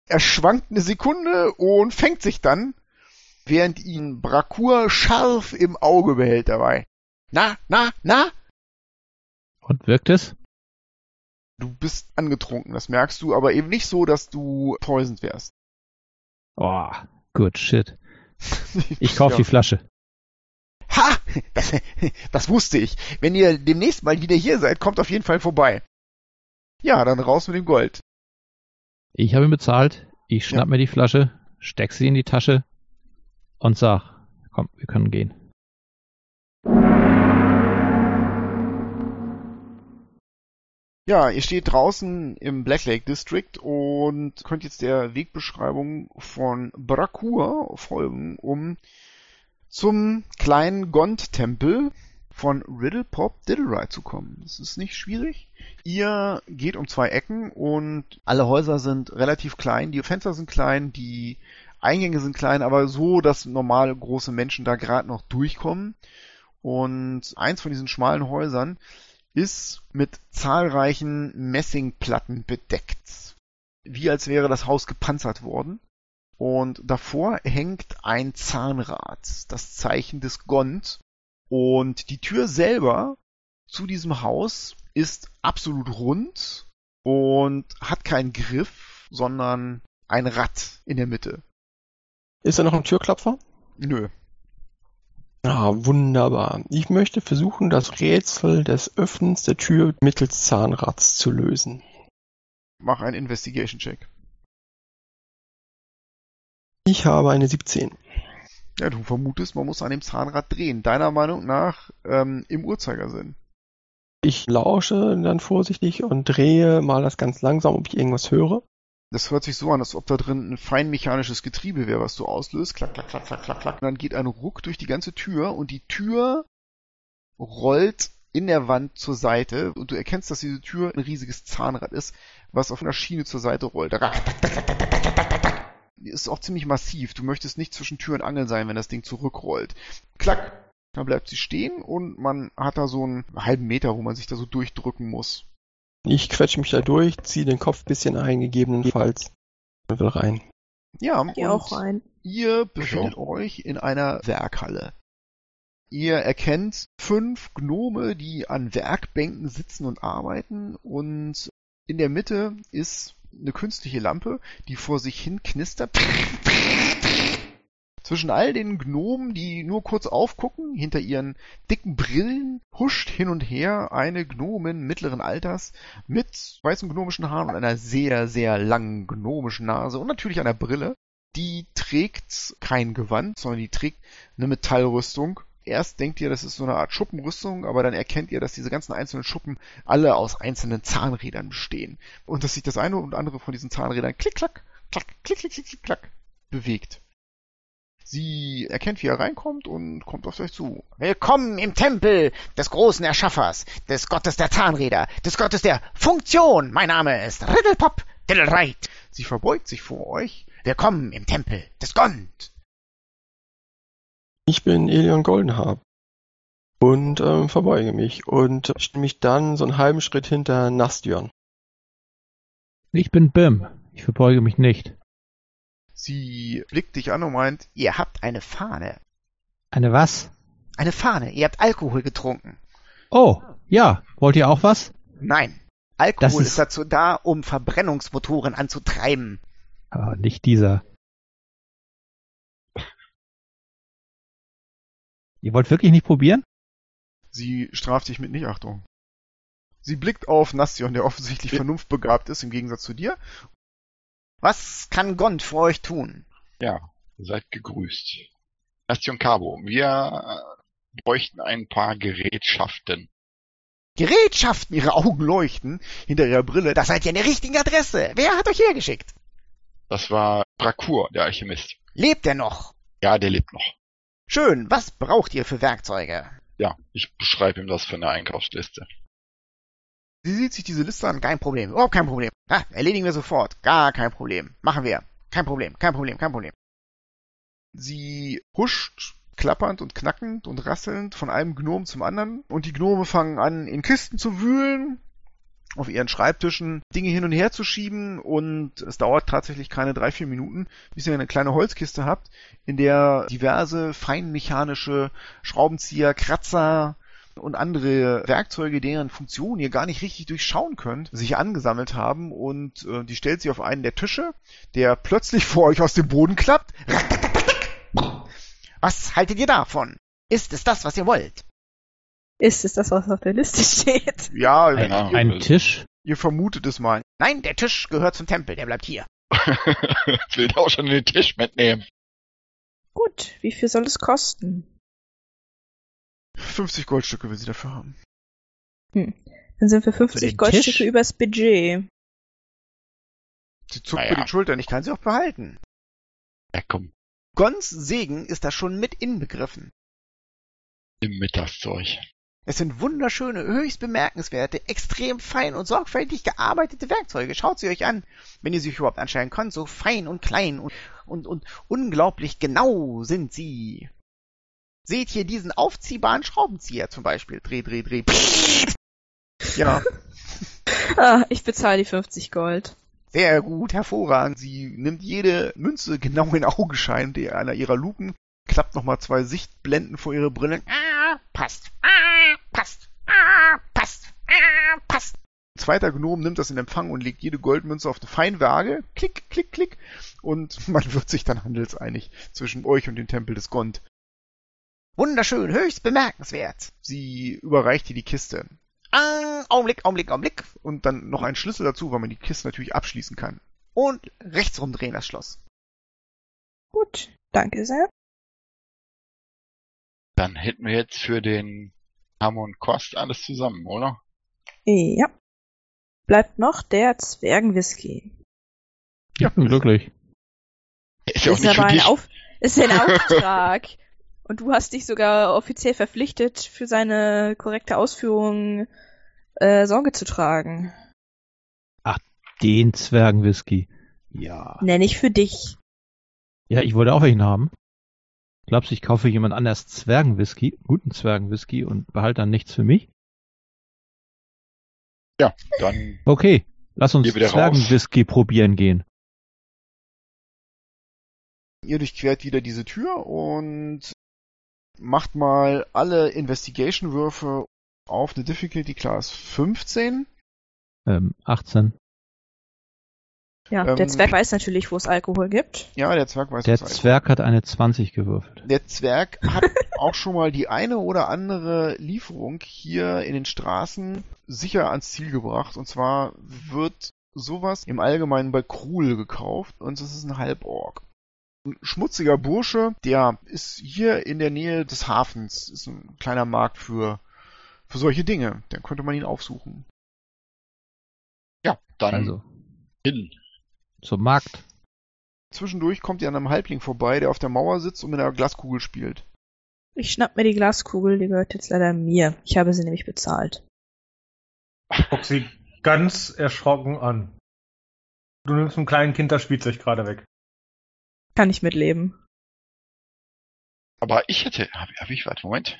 Er schwankt eine Sekunde und fängt sich dann, während ihn Brakur scharf im Auge behält dabei. Na, na, na? Und wirkt es? Du bist angetrunken, das merkst du, aber eben nicht so, dass du poisoned wärst. Oh, good shit. Ich kauf Ja. die Flasche. Ha! Das, das wusste ich. Wenn ihr demnächst mal wieder hier seid, kommt auf jeden Fall vorbei. Ja, dann raus mit dem Gold. Ich habe ihn bezahlt. Ich schnapp Ja. mir die Flasche, steck sie in die Tasche und sag, komm, wir können gehen. Ja, ihr steht draußen im Black Lake District und könnt jetzt der Wegbeschreibung von Brakur folgen, um zum kleinen Gond-Tempel von Riddle Pop Diddley zu kommen. Das ist nicht schwierig. Ihr geht um zwei Ecken und alle Häuser sind relativ klein, die Fenster sind klein, die Eingänge sind klein, aber so, dass normal große Menschen da gerade noch durchkommen. Und eins von diesen schmalen Häusern ist mit zahlreichen Messingplatten bedeckt. Wie als wäre das Haus gepanzert worden. Und davor hängt ein Zahnrad, das Zeichen des Gond. Und die Tür selber zu diesem Haus ist absolut rund und hat keinen Griff, sondern ein Rad in der Mitte. Ist da noch ein Türklopfer? Nö. Ah, wunderbar. Ich möchte versuchen, das Rätsel des Öffnens der Tür mittels Zahnrads zu lösen. Mach einen Investigation-Check. Ich habe eine 17. Ja, du vermutest, man muss an dem Zahnrad drehen. Deiner Meinung nach ähm, im Uhrzeigersinn. Ich lausche dann vorsichtig und drehe mal das ganz langsam, ob ich irgendwas höre. Das hört sich so an, als ob da drin ein feinmechanisches Getriebe wäre, was du auslöst. Klack, klack, klack, klack, klack, klack. Und dann geht ein Ruck durch die ganze Tür und die Tür rollt in der Wand zur Seite und du erkennst, dass diese Tür ein riesiges Zahnrad ist, was auf einer Schiene zur Seite rollt. Ist auch ziemlich massiv. Du möchtest nicht zwischen Tür und Angel sein, wenn das Ding zurückrollt. Klack. Dann bleibt sie stehen und man hat da so einen halben Meter, wo man sich da so durchdrücken muss. Ich quetsche mich da durch, ziehe den Kopf ein bisschen ein, gegebenenfalls, und will rein. Ja, Geh und auch rein. Ihr befindet euch in einer Werkhalle. Ihr erkennt fünf Gnome, die an Werkbänken sitzen und arbeiten und in der Mitte ist eine künstliche Lampe, die vor sich hin knistert. Zwischen all den Gnomen, die nur kurz aufgucken, hinter ihren dicken Brillen, huscht hin und her eine Gnomin mittleren Alters mit weißen gnomischen Haaren und einer sehr, sehr langen gnomischen Nase und natürlich einer Brille. Die trägt kein Gewand, sondern die trägt eine Metallrüstung. Erst denkt ihr, das ist so eine Art Schuppenrüstung, aber dann erkennt ihr, dass diese ganzen einzelnen Schuppen alle aus einzelnen Zahnrädern bestehen. Und dass sich das eine und andere von diesen Zahnrädern klick, klack, klack, klick, klick, klick, klick, klack bewegt. Sie erkennt, wie er reinkommt und kommt auf euch zu. Willkommen im Tempel des großen Erschaffers, des Gottes der Zahnräder, des Gottes der Funktion. Mein Name ist Riddlepop Diddlereit. Sie verbeugt sich vor euch. Willkommen im Tempel des Gond. Ich bin Elion Goldenhaar und ähm, verbeuge mich und stelle mich dann so einen halben Schritt hinter Nastjon. Ich bin Bim. Ich verbeuge mich nicht. Sie blickt dich an und meint, Ihr habt eine Fahne. Eine was? Eine Fahne. Ihr habt Alkohol getrunken. Oh, ja. Wollt ihr auch was? Nein. Alkohol ist, ist- dazu da, um Verbrennungsmotoren anzutreiben. Ah, nicht dieser. Ihr wollt wirklich nicht probieren? sie straft dich mit Nichtachtung. Sie blickt auf Nastion, der offensichtlich vernunftbegabt ist, im Gegensatz zu dir. Was kann Gond für euch tun? Ja, seid gegrüßt. Bastion Cabo, wir bräuchten ein paar Gerätschaften. Gerätschaften. Ihre Augen leuchten hinter ihrer Brille. Das seid ihr an der richtigen Adresse. Wer hat euch hergeschickt? Das war Brakur, der Alchemist. Lebt er noch? Ja, der lebt noch. Schön. Was braucht ihr für Werkzeuge? Ja, ich beschreibe ihm das von der Einkaufsliste. Sie sieht sich diese Liste an. Kein Problem. Überhaupt kein Problem. Ah, erledigen wir sofort. Gar kein Problem. Machen wir. Kein Problem. Kein Problem. Kein Problem. Sie huscht klappernd und knackend und rasselnd von einem Gnom zum anderen und die Gnome fangen an, in Kisten zu wühlen auf ihren Schreibtischen Dinge hin und her zu schieben und es dauert tatsächlich keine drei, vier Minuten, bis ihr eine kleine Holzkiste habt, in der diverse feinmechanische Schraubenzieher, Kratzer und andere Werkzeuge, deren Funktion ihr gar nicht richtig durchschauen könnt, sich angesammelt haben und äh, die stellt sie auf einen der Tische, der plötzlich vor euch aus dem Boden klappt. Was haltet ihr davon? Ist es das, was ihr wollt? Ist es das, was auf der Liste steht? Ja, ihr, Ahnung. Ein Tisch? ihr vermutet es mal. Nein, der Tisch gehört zum Tempel, der bleibt hier. Jetzt will ich auch schon den Tisch mitnehmen. Gut, wie viel soll es kosten? 50 Goldstücke will sie dafür haben. Dann sind wir Für 50 den Goldstücke Tisch? übers Budget. Sie zuckt Naja. mit den Schultern, ich kann sie auch behalten. Ja, komm, Gons Segen ist da schon mit inbegriffen. im Mittagszeug. Es sind wunderschöne, höchst bemerkenswerte, extrem fein und sorgfältig gearbeitete Werkzeuge. Schaut sie euch an, wenn ihr sie euch überhaupt anschauen könnt. So fein und klein und, und, und unglaublich genau sind sie. Seht hier diesen aufziehbaren Schraubenzieher zum Beispiel. Dreh, dreh, dreh. Ja, Ah, ich bezahle die 50 Gold. sehr gut, hervorragend. Sie nimmt jede Münze genau in Augenschein einer ihrer Lupen, klappt nochmal zwei Sichtblenden vor ihre Brille. Ah, passt. Ah, passt. Ah, passt. Ah, passt. Ein zweiter Gnom nimmt das in Empfang und legt jede Goldmünze auf eine Feinwaage. Klick, klick, klick. Und man wird sich dann handelseinig zwischen euch und dem Tempel des Gond. Wunderschön, höchst bemerkenswert. Sie überreicht dir die Kiste. Ah, Augenblick, Augenblick, Augenblick. Und dann noch einen Schlüssel dazu, weil man die Kiste natürlich abschließen kann. Und rechts rumdrehen das Schloss. Gut, danke sehr. Dann hätten wir jetzt für den Hamon Kost alles zusammen, oder? Ja. Bleibt noch der Zwergenwhisky. Ich bin glücklich. Ist ja auch Ist nicht aber für ein, dich. Auf ist ein Auftrag. Und du hast dich sogar offiziell verpflichtet, für seine korrekte Ausführung äh, Sorge zu tragen. Den Zwergenwhisky. Ja. Nenn ich für dich. Ja, ich wollte auch welchen haben. Glaubst du, ich kaufe jemand anders Zwergenwhisky, guten Zwergenwhisky und behalte dann nichts für mich? Ja, dann Okay, lass uns. Zwergenwhisky probieren gehen. Ihr durchquert wieder diese Tür und macht mal alle Investigation-Würfe auf eine Difficulty Class 15. Ähm, 18. Ja, Ähm, der Zwerg weiß natürlich, wo es Alkohol gibt. Ja, der Zwerg weiß Der was Alkohol- Zwerg hat eine 20 gewürfelt. Der Zwerg hat auch schon mal die eine oder andere Lieferung hier in den Straßen sicher ans Ziel gebracht. Und zwar wird sowas im Allgemeinen bei Krul gekauft und das ist ein Halborg. Ein schmutziger Bursche, der ist hier in der Nähe des Hafens, ist ein kleiner Markt für, für solche Dinge. Dann könnte man ihn aufsuchen. ja, dann Also, hin. Zum Markt. Zwischendurch kommt ihr an einem Halbling vorbei, der auf der Mauer sitzt und mit einer Glaskugel spielt. Ich schnapp mir die Glaskugel, die gehört jetzt leider mir. Ich habe sie nämlich bezahlt. Guck sie ganz erschrocken an. Du nimmst einem kleinen Kind das Spielzeug gerade weg. Kann ich mitleben. Aber ich hätte, hab, hab ich, warte, Moment.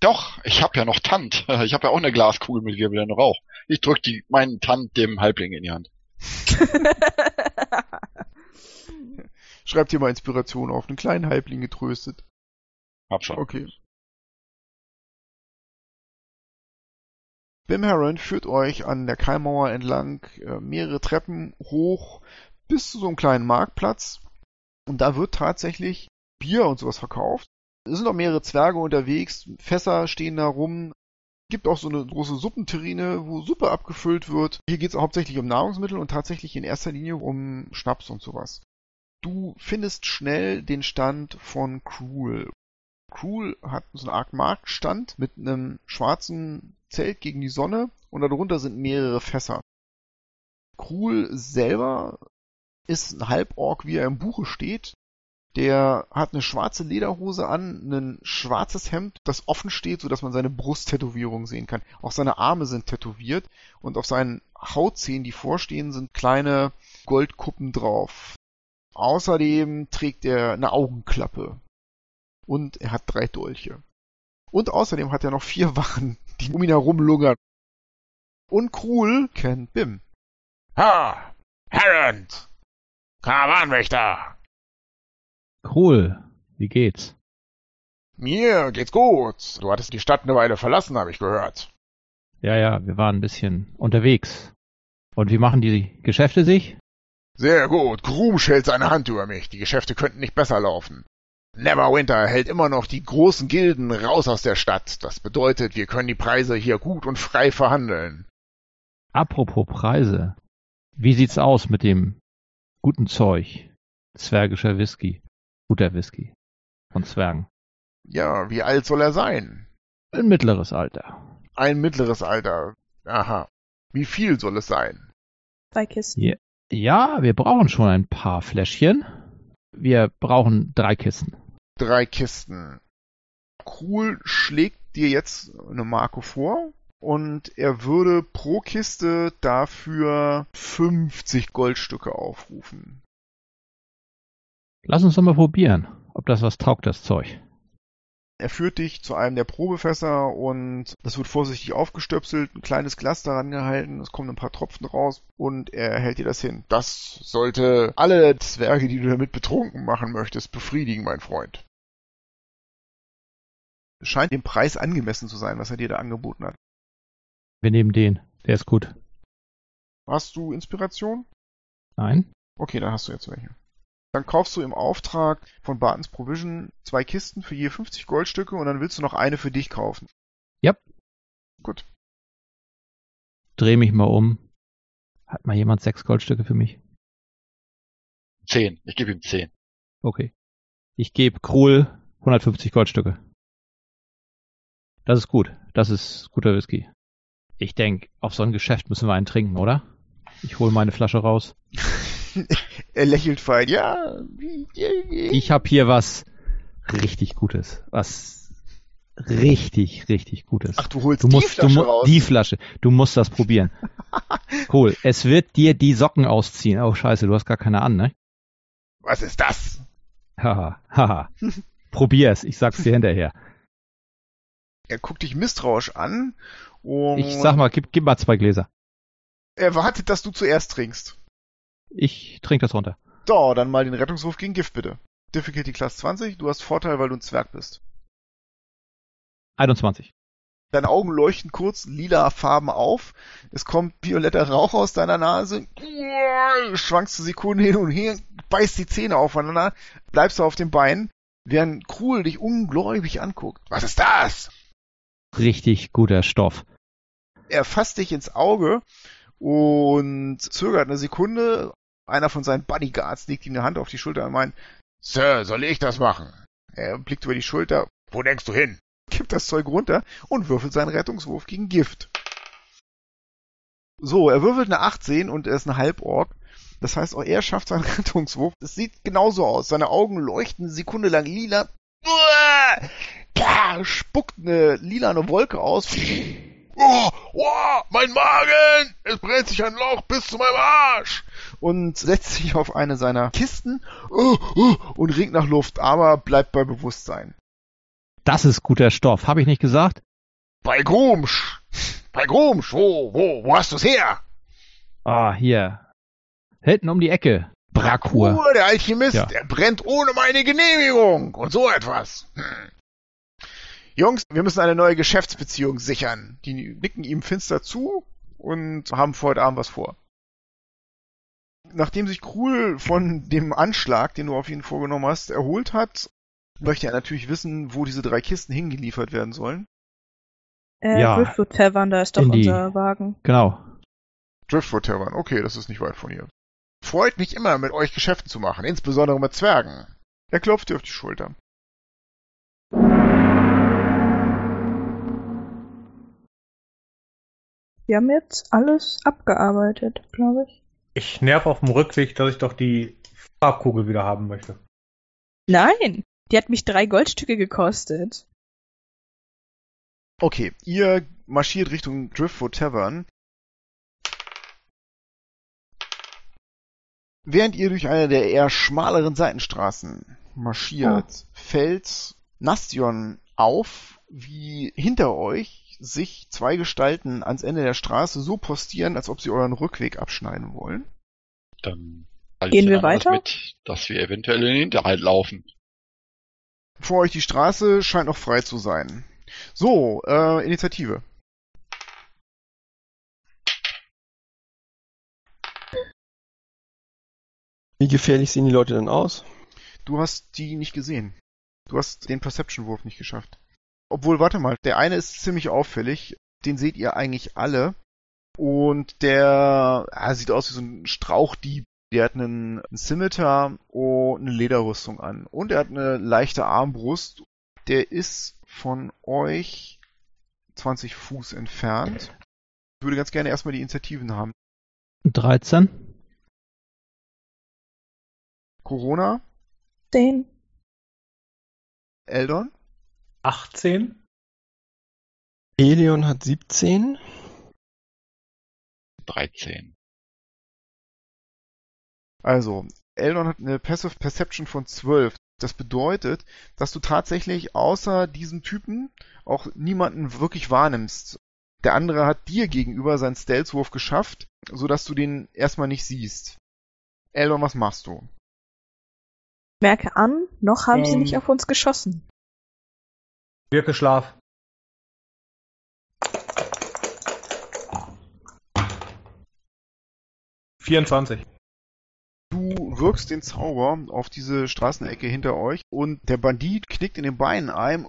Doch, ich habe ja noch Tant. Ich habe ja auch eine Glaskugel mit wirbelndem Rauch. Ich drück die, meinen Tant dem Halbling in die Hand. Schreibt hier mal Inspiration auf, einen kleinen Halbling getröstet. Hab schon. Okay. Bim Heron führt euch an der Keimauer entlang äh, mehrere Treppen hoch bis zu so einem kleinen Marktplatz. Und da wird tatsächlich Bier und sowas verkauft. Es sind auch mehrere Zwerge unterwegs, Fässer stehen da rum. Gibt auch so eine große Suppenterrine, wo Suppe abgefüllt wird. Hier geht es hauptsächlich um Nahrungsmittel und tatsächlich in erster Linie um Schnaps und sowas. Du findest schnell den Stand von Cruel. Cruel hat so eine Art Marktstand mit einem schwarzen Zelt gegen die Sonne und darunter sind mehrere Fässer. Cruel selber ist ein Halborg, wie er im Buche steht. Der hat eine schwarze Lederhose an, ein schwarzes Hemd, das offen steht, sodass man seine Brusttätowierung sehen kann. Auch seine Arme sind tätowiert und auf seinen Hautzähnen, die vorstehen, sind kleine Goldkuppen drauf. Außerdem trägt er eine Augenklappe. Und er hat drei Dolche. Und außerdem hat er noch vier Wachen, die um ihn herum lungern. Und Krul kennt Bim. Ha! Harrend! Karawanenwächter! Cool. Wie geht's? Mir geht's gut. Du hattest die Stadt eine Weile verlassen, habe ich gehört. Ja, ja, wir waren ein bisschen unterwegs. Und wie machen die Geschäfte sich? Sehr gut. Grusch hält seine Hand über mich. Die Geschäfte könnten nicht besser laufen. Neverwinter hält immer noch die großen Gilden raus aus der Stadt. Das bedeutet, wir können die Preise hier gut und frei verhandeln. Apropos Preise. Wie sieht's aus mit dem guten Zeug? Zwergischer Whisky. Guter Whisky. Von Zwergen. Ja, wie alt soll er sein? Ein mittleres Alter. Ein mittleres Alter. Aha. Wie viel soll es sein? Zwei Kisten. Ja, ja, wir brauchen schon ein paar Fläschchen. Wir brauchen drei Kisten. Drei Kisten. Krul schlägt dir jetzt eine Marke vor und er würde pro Kiste dafür 50 Goldstücke aufrufen. Lass uns doch mal probieren, ob das was taugt, das Zeug. Er führt dich zu einem der Probefässer und das wird vorsichtig aufgestöpselt, ein kleines Glas daran gehalten, es kommen ein paar Tropfen raus und er hält dir das hin. Das sollte alle Zwerge, die du damit betrunken machen möchtest, befriedigen, mein Freund. Es scheint dem Preis angemessen zu sein, was er dir da angeboten hat. Wir nehmen den. Der ist gut. Hast du Inspiration? Nein? Okay, dann hast du jetzt welche. Dann kaufst du im Auftrag von Bartons Provision zwei Kisten für je 50 Goldstücke und dann willst du noch eine für dich kaufen. Ja. Gut. Dreh mich mal um. Hat mal jemand sechs Goldstücke für mich? Zehn. Ich gebe ihm zehn. Okay. Ich gebe Krul 150 Goldstücke. Das ist gut. Das ist guter Whisky. Ich denke, auf so ein Geschäft müssen wir einen trinken, oder? Ich hole meine Flasche raus. er lächelt fein. Ja. Ich habe hier was richtig Gutes. Was richtig, richtig Gutes. Ach, du holst du musst, die Flasche du, raus. Die Flasche. Du musst das probieren. cool. Es wird dir die Socken ausziehen. Oh, scheiße, du hast gar keine an, ne? Was ist das? Haha, haha. Probier's. Ich sag's dir hinterher. Er guckt dich misstrauisch an und Ich sag mal, gib, gib mal zwei Gläser. er wartet, dass du zuerst trinkst. Ich trink das runter. So, dann mal den Rettungswurf gegen Gift bitte. Difficulty Class 20, du hast Vorteil, weil du ein Zwerg bist. 21. Deine Augen leuchten kurz lila Farben auf. Es kommt violetter Rauch aus deiner Nase. Schwankst du Sekunden hin und her, beißt die Zähne aufeinander, bleibst du auf dem Bein, während Krul dich ungläubig anguckt. Was ist das? Richtig guter Stoff. Er fasst dich ins Auge und zögert eine Sekunde. Einer von seinen Bodyguards legt ihm eine Hand auf die Schulter und meint, Sir, soll ich das machen? er blickt über die Schulter, Wo denkst du hin? kippt das Zeug runter und würfelt seinen Rettungswurf gegen Gift. So, er würfelt eine 18 und er ist ein Halborg. Das heißt, auch er schafft seinen Rettungswurf. Es sieht genauso aus. Seine Augen leuchten eine Sekunde lang lila. Uah! Ja, spuckt eine lilane Wolke aus. Oh, oh, mein Magen! Es brennt sich ein Loch bis zu meinem Arsch! und setzt sich auf eine seiner Kisten uh, uh, und ringt nach Luft, aber bleibt bei Bewusstsein. Das ist guter Stoff. Habe ich nicht gesagt? Bei Grumsch! Bei Grumsch! Wo, wo, wo hast du's her? Ah, hier. Hinten um die Ecke. Brakur. Uh, der Alchemist, Ja. der brennt ohne meine Genehmigung und so etwas. Hm. Jungs, wir müssen eine neue Geschäftsbeziehung sichern. Die nicken ihm finster zu und haben für heute Abend was vor. Nachdem sich Krul von dem Anschlag, den du auf ihn vorgenommen hast, erholt hat, möchte er natürlich wissen, wo diese drei Kisten hingeliefert werden sollen. Äh, Ja. Driftwood Tavern, da ist doch In die- unser Wagen. Genau. Driftwood Tavern, okay, das ist nicht weit von hier. Freut mich immer, mit euch Geschäfte zu machen, insbesondere mit Zwergen. Er klopft dir auf die Schulter. Wir haben jetzt alles abgearbeitet, glaube ich. Ich nerv auf dem Rückweg, dass ich doch die Farbkugel wieder haben möchte. Nein, die hat mich drei Goldstücke gekostet. Okay, ihr marschiert Richtung Driftwood Tavern. Während ihr durch eine der eher schmaleren Seitenstraßen marschiert, fällt Nastion auf, wie hinter euch sich zwei Gestalten ans Ende der Straße so postieren, als ob sie euren Rückweg abschneiden wollen. Dann Gehen wir weiter? Mit, dass wir eventuell in den Hinterhalt laufen. Vor euch die Straße scheint noch frei zu sein. So, äh, Initiative. Wie gefährlich sehen die Leute dann aus? Du hast die nicht gesehen. Du hast den Perception-Wurf nicht geschafft. Obwohl, warte mal, der eine ist ziemlich auffällig. Den seht ihr eigentlich alle. Und der ah, sieht aus wie so ein Strauchdieb. Der hat einen, einen Scimitar und eine Lederrüstung an. Und er hat eine leichte Armbrust. Der ist von euch 20 Fuß entfernt. Ich würde ganz gerne erstmal die Initiativen haben. 13. Corona, Den. Eldon, 18. Helion hat 17. 13. Also, Eldon hat eine Passive Perception von 12. Das bedeutet, dass du tatsächlich außer diesem Typen auch niemanden wirklich wahrnimmst. Der andere hat dir gegenüber seinen Stealth-Wurf geschafft, sodass du den erstmal nicht siehst. Eldon, was machst du? Merke an, noch haben sie Ähm. nicht auf uns geschossen. Wirke Schlaf. Vierundzwanzig. Du wirkst den Zauber auf diese Straßenecke hinter euch und der Bandit knickt in den Beinen ein.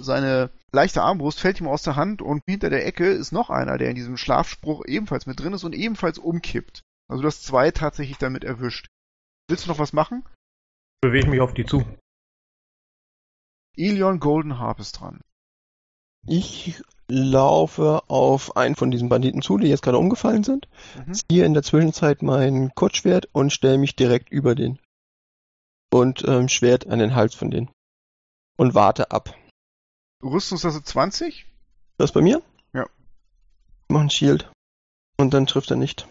Seine leichte Armbrust fällt ihm aus der Hand und hinter der Ecke ist noch einer, der in diesem Schlafspruch ebenfalls mit drin ist und ebenfalls umkippt. Also du hast zwei tatsächlich damit erwischt. Willst du noch was machen? Bewege mich auf die zu. Elion Golden Harp ist dran. Ich laufe auf einen von diesen Banditen zu, die jetzt gerade umgefallen sind. Mhm. Ziehe in der Zwischenzeit mein Kurzschwert und stelle mich direkt über den. Und ähm, Schwert an den Hals von denen. Und warte ab. Rüstungsklasse 20? Das bei mir? Ja. Mach ein Shield. Und dann trifft er nicht.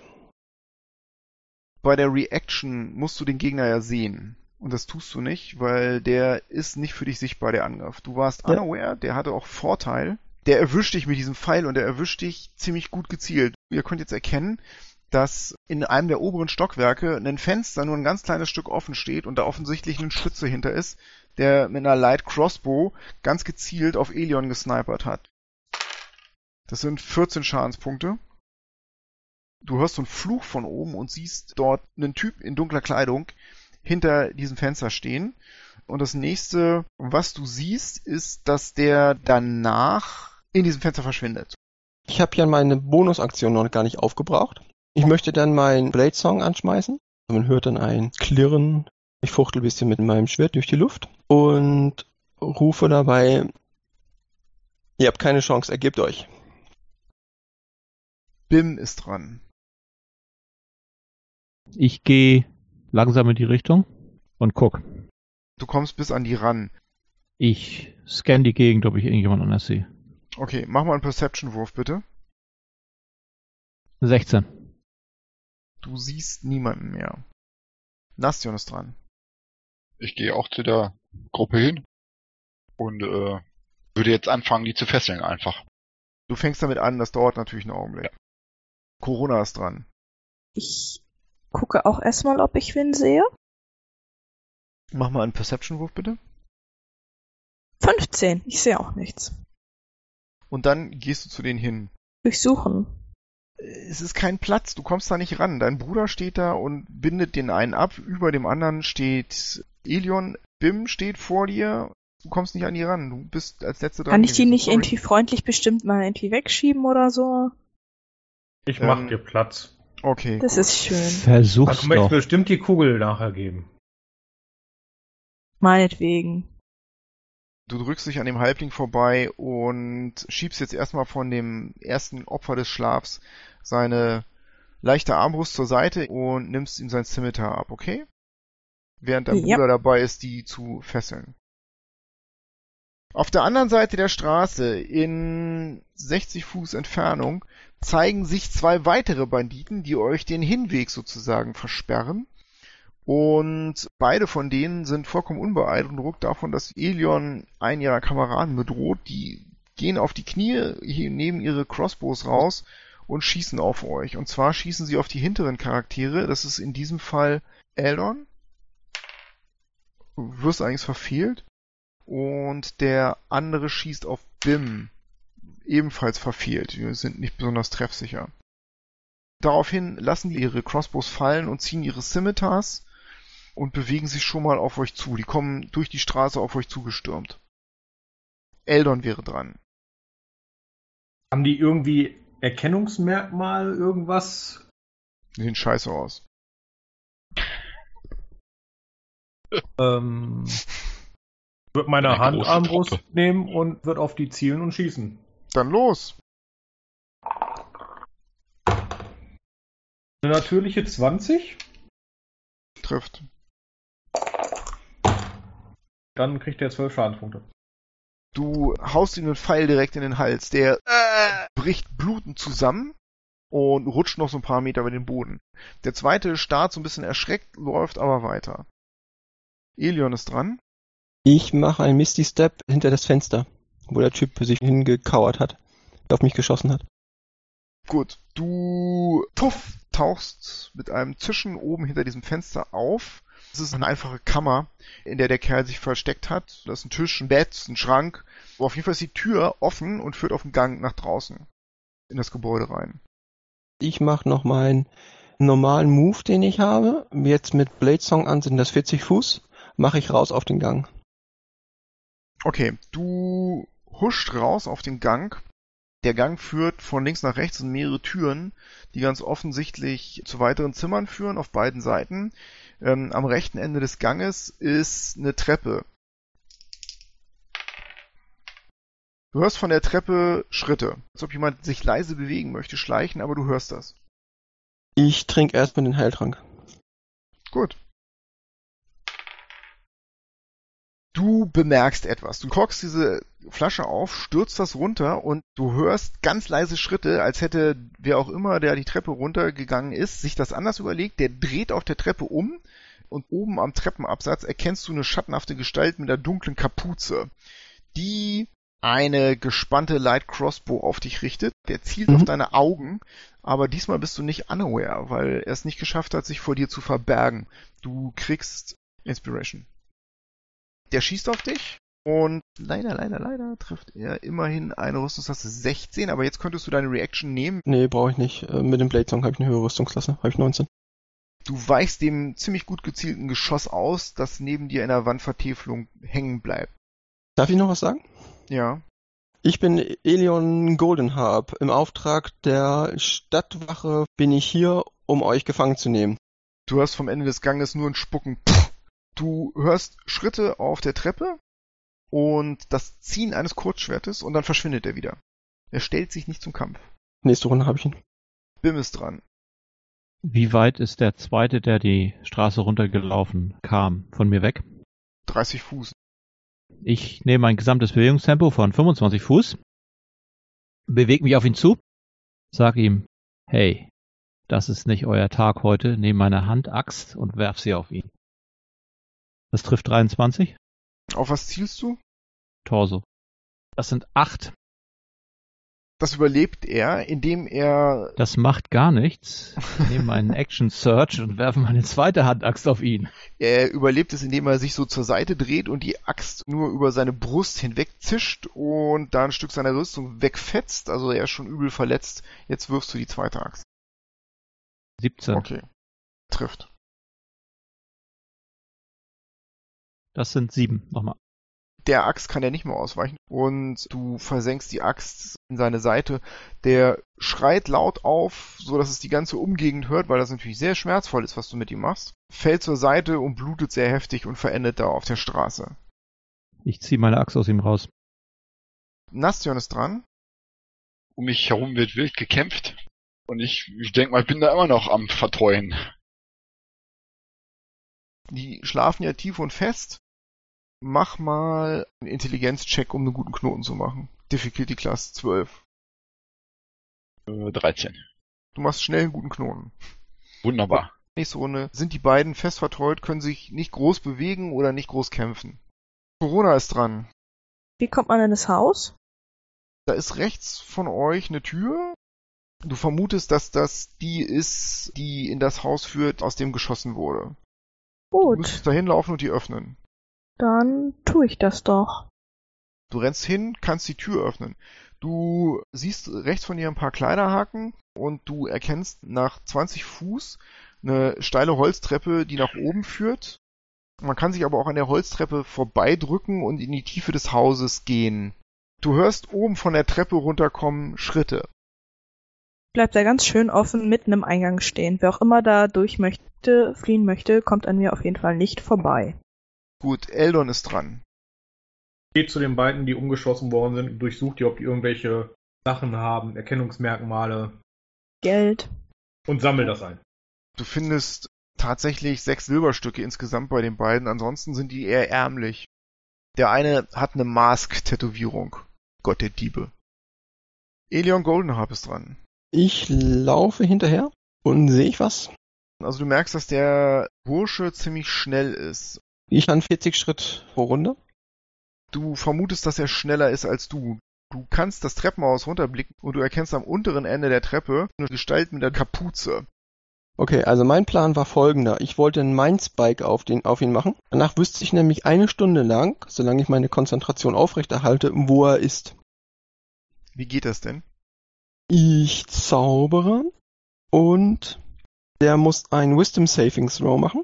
Bei der Reaction musst du den Gegner ja sehen. Und das tust du nicht, weil der ist nicht für dich sichtbar, der Angriff. Du warst Ja. unaware, der hatte auch Vorteil. Der erwischt dich mit diesem Pfeil und der erwischt dich ziemlich gut gezielt. Ihr könnt jetzt erkennen, dass in einem der oberen Stockwerke ein Fenster nur ein ganz kleines Stück offen steht und da offensichtlich ein Schütze hinter ist, der mit einer Light Crossbow ganz gezielt auf Elion gesnipert hat. Das sind 14 Schadenspunkte. Du hörst so einen Fluch von oben und siehst dort einen Typ in dunkler Kleidung hinter diesem Fenster stehen. Und das nächste, was du siehst, ist, dass der danach in diesem Fenster verschwindet. Ich habe ja meine Bonusaktion noch gar nicht aufgebraucht. Ich möchte dann meinen Blade Song anschmeißen. Man hört dann ein Klirren. Ich fuchtel ein bisschen mit meinem Schwert durch die Luft und rufe dabei, ihr habt keine Chance, ergebt euch. Bim ist dran. Ich gehe langsam in die Richtung und guck. Du kommst bis an die ran. Ich scanne die Gegend, ob ich irgendjemand anders sehe. Okay, mach mal einen Perception-Wurf bitte. 16. Du siehst niemanden mehr. Nastion ist dran. Ich gehe auch zu der Gruppe hin und äh, würde jetzt anfangen, die zu fesseln einfach. Du fängst damit an, das dauert natürlich einen Augenblick. Corona ist dran. Ich gucke auch erstmal, ob ich wen sehe. Mach mal einen Perception-Wurf bitte. 15. Ich sehe auch nichts. Und dann gehst du zu denen hin. Durchsuchen. es ist kein Platz, du kommst da nicht ran. Dein Bruder steht da und bindet den einen ab. Über dem anderen steht Elion. Bim steht vor dir. Du kommst nicht an die ran. Du bist als letzte dran. Kann ich die nicht Sorry. irgendwie freundlich bestimmt mal irgendwie wegschieben oder so? Ich Ähm, mach dir Platz. Okay. Das ist schön. Versuch's Also, du möchtest doch. bestimmt die Kugel nachher geben. Meinetwegen. Du drückst dich an dem Halbling vorbei und schiebst jetzt erstmal von dem ersten Opfer des Schlafs seine leichte Armbrust zur Seite und nimmst ihm sein Scimitar ab, okay? Während dein Ja. Bruder dabei ist, die zu fesseln. Auf der anderen Seite der Straße, in 60 Fuß Entfernung, zeigen sich zwei weitere Banditen, die euch den Hinweg sozusagen versperren. Und beide von denen sind vollkommen unbeeindruckt davon, dass Elion einen ihrer Kameraden bedroht. Die gehen auf die Knie, nehmen ihre Crossbows raus und schießen auf euch. Und zwar schießen sie auf die hinteren Charaktere. Das ist in diesem Fall Eldon. Du wirst eigentlich verfehlt. Und der andere schießt auf Bim. Ebenfalls verfehlt. Die sind nicht besonders treffsicher. Daraufhin lassen die ihre Crossbows fallen und ziehen ihre Scimitars und bewegen sich schon mal auf euch zu. Die kommen durch die Straße auf euch zugestürmt. Eldon wäre dran. Haben die irgendwie Erkennungsmerkmal, irgendwas? Die sehen scheiße aus. Ähm, wird meine Handarmbrust nehmen und wird auf die zielen und schießen. Dann los. Eine natürliche 20, Trifft. dann kriegt er 12 Schadenspunkte. Du haust ihm einen Pfeil direkt in den Hals. Der äh, bricht blutend zusammen und rutscht noch so ein paar Meter über den Boden. Der zweite starrt so ein bisschen erschreckt, läuft aber weiter. Elion ist dran. Ich mache einen Misty Step hinter das Fenster, wo der Typ sich hingekauert hat, der auf mich geschossen hat. Gut, du puff, tauchst mit einem Zischen oben hinter diesem Fenster auf. Es ist eine einfache Kammer, in der der Kerl sich versteckt hat. Da ist ein Tisch, ein Bett, ein Schrank. Aber auf jeden Fall ist die Tür offen und führt auf den Gang nach draußen. In das Gebäude rein. Ich mache noch meinen normalen Move, den ich habe. Jetzt mit Blade Song an sind das 40 Fuß. Mache ich raus auf den Gang. Okay, du huscht raus auf den Gang. Der Gang führt von links nach rechts in mehrere Türen, die ganz offensichtlich zu weiteren Zimmern führen auf beiden Seiten. Ähm, am rechten Ende des Ganges ist eine Treppe. Du hörst von der Treppe Schritte, als ob jemand sich leise bewegen möchte, schleichen, aber du hörst das. Ich trinke erstmal den Heiltrank. Gut. Du bemerkst etwas. Du korkst diese Flasche auf, stürzt das runter und du hörst ganz leise Schritte, als hätte wer auch immer, der die Treppe runtergegangen ist, sich das anders überlegt. Der dreht auf der Treppe um und oben am Treppenabsatz erkennst du eine schattenhafte Gestalt mit einer dunklen Kapuze, die eine gespannte Light Crossbow auf dich richtet. Der zielt Mhm. auf deine Augen, aber diesmal bist du nicht unaware, weil er es nicht geschafft hat, sich vor dir zu verbergen. Du kriegst Inspiration. Der schießt auf dich und leider, leider, leider trifft er immerhin eine Rüstungsklasse 16, aber jetzt könntest du deine Reaction nehmen. Nee, brauche ich nicht. Äh, Mit dem Blade Song habe ich eine höhere Rüstungsklasse. Habe ich 19. Du weichst dem ziemlich gut gezielten Geschoss aus, das neben dir in der Wandvertäfelung hängen bleibt. Darf ich noch was sagen? Ja. Ich bin Elion Goldenharp. Im Auftrag der Stadtwache bin ich hier, um euch gefangen zu nehmen. Du hörst vom Ende des Ganges nur ein Spucken. Pff. Du hörst Schritte auf der Treppe und das Ziehen eines Kurzschwertes und dann verschwindet er wieder. Er stellt sich nicht zum Kampf. Nächste Runde habe ich ihn. Bim ist dran. Wie weit ist der zweite, der die Straße runtergelaufen kam, von mir weg? 30 Fuß. Ich nehme ein gesamtes Bewegungstempo von 25 Fuß, bewege mich auf ihn zu, sag ihm, hey, das ist nicht euer Tag heute, nehme meine Handaxt und werf sie auf ihn. Das trifft 23, Auf was zielst du? Torso. Das sind acht. Das überlebt er, indem er Das macht gar nichts. Ich nehme einen Action Search und werfe meine zweite Handaxt auf ihn. Er überlebt es, indem er sich so zur Seite dreht und die Axt nur über seine Brust hinweg zischt und da ein Stück seiner Rüstung wegfetzt. Also er ist schon übel verletzt. Jetzt wirfst du die zweite Axt. 17. Okay. Trifft. Das sind sieben. Nochmal. Der Axt kann er nicht mehr ausweichen und du versenkst die Axt in seine Seite. Der schreit laut auf, so dass es die ganze Umgegend hört, weil das natürlich sehr schmerzvoll ist, was du mit ihm machst. Fällt zur Seite und blutet sehr heftig und verendet da auf der Straße. Ich ziehe meine Axt aus ihm raus. Nastion ist dran. Um mich herum wird wild gekämpft. Und ich, ich denke mal, ich bin da immer noch am Vertreuen. Die schlafen ja tief und fest. Mach mal einen Intelligenzcheck, um einen guten Knoten zu machen. Difficulty Class 12. Äh, 13. Du machst schnell einen guten Knoten. Wunderbar. Nächste Runde sind die beiden fest vertreut, können sich nicht groß bewegen oder nicht groß kämpfen. Corona ist dran. Wie kommt man in das Haus? Da ist rechts von euch eine Tür. Du vermutest, dass das die ist, die in das Haus führt, aus dem geschossen wurde. Du Gut, müsstest dahin laufen und die öffnen. Dann tue ich das doch. Du rennst hin, kannst die Tür öffnen. Du siehst rechts von ihr ein paar Kleiderhaken und du erkennst nach 20 Fuß eine steile Holztreppe, die nach oben führt. Man kann sich aber auch an der Holztreppe vorbeidrücken und in die Tiefe des Hauses gehen. Du hörst oben von der Treppe runterkommen Schritte. Bleibt da ganz schön offen mitten im Eingang stehen. Wer auch immer da durch möchte, fliehen möchte, kommt an mir auf jeden Fall nicht vorbei. Gut, Eldon ist dran. Geht zu den beiden, die umgeschossen worden sind, und durchsucht die, ob die irgendwelche Sachen haben, Erkennungsmerkmale Geld. und sammelt das ein. Du findest tatsächlich sechs Silberstücke insgesamt bei den beiden, ansonsten sind die eher ärmlich. Der eine hat eine Mask-Tätowierung. Gott der Diebe. Elion Goldenharp ist dran. Ich laufe hinterher und sehe ich was. Also du merkst, dass der Bursche ziemlich schnell ist. Ich an 40 Schritt pro Runde. Du vermutest, dass er schneller ist als du. Du kannst das Treppenhaus runterblicken und du erkennst am unteren Ende der Treppe eine Gestalt mit der Kapuze. Okay, also mein Plan war folgender. Ich wollte einen Mindspike auf, den, auf ihn machen. Danach wüsste ich nämlich eine Stunde lang, solange ich meine Konzentration aufrechterhalte, wo er ist. Wie geht das denn? Ich zaubere und der muss ein Wisdom Saving Throw machen.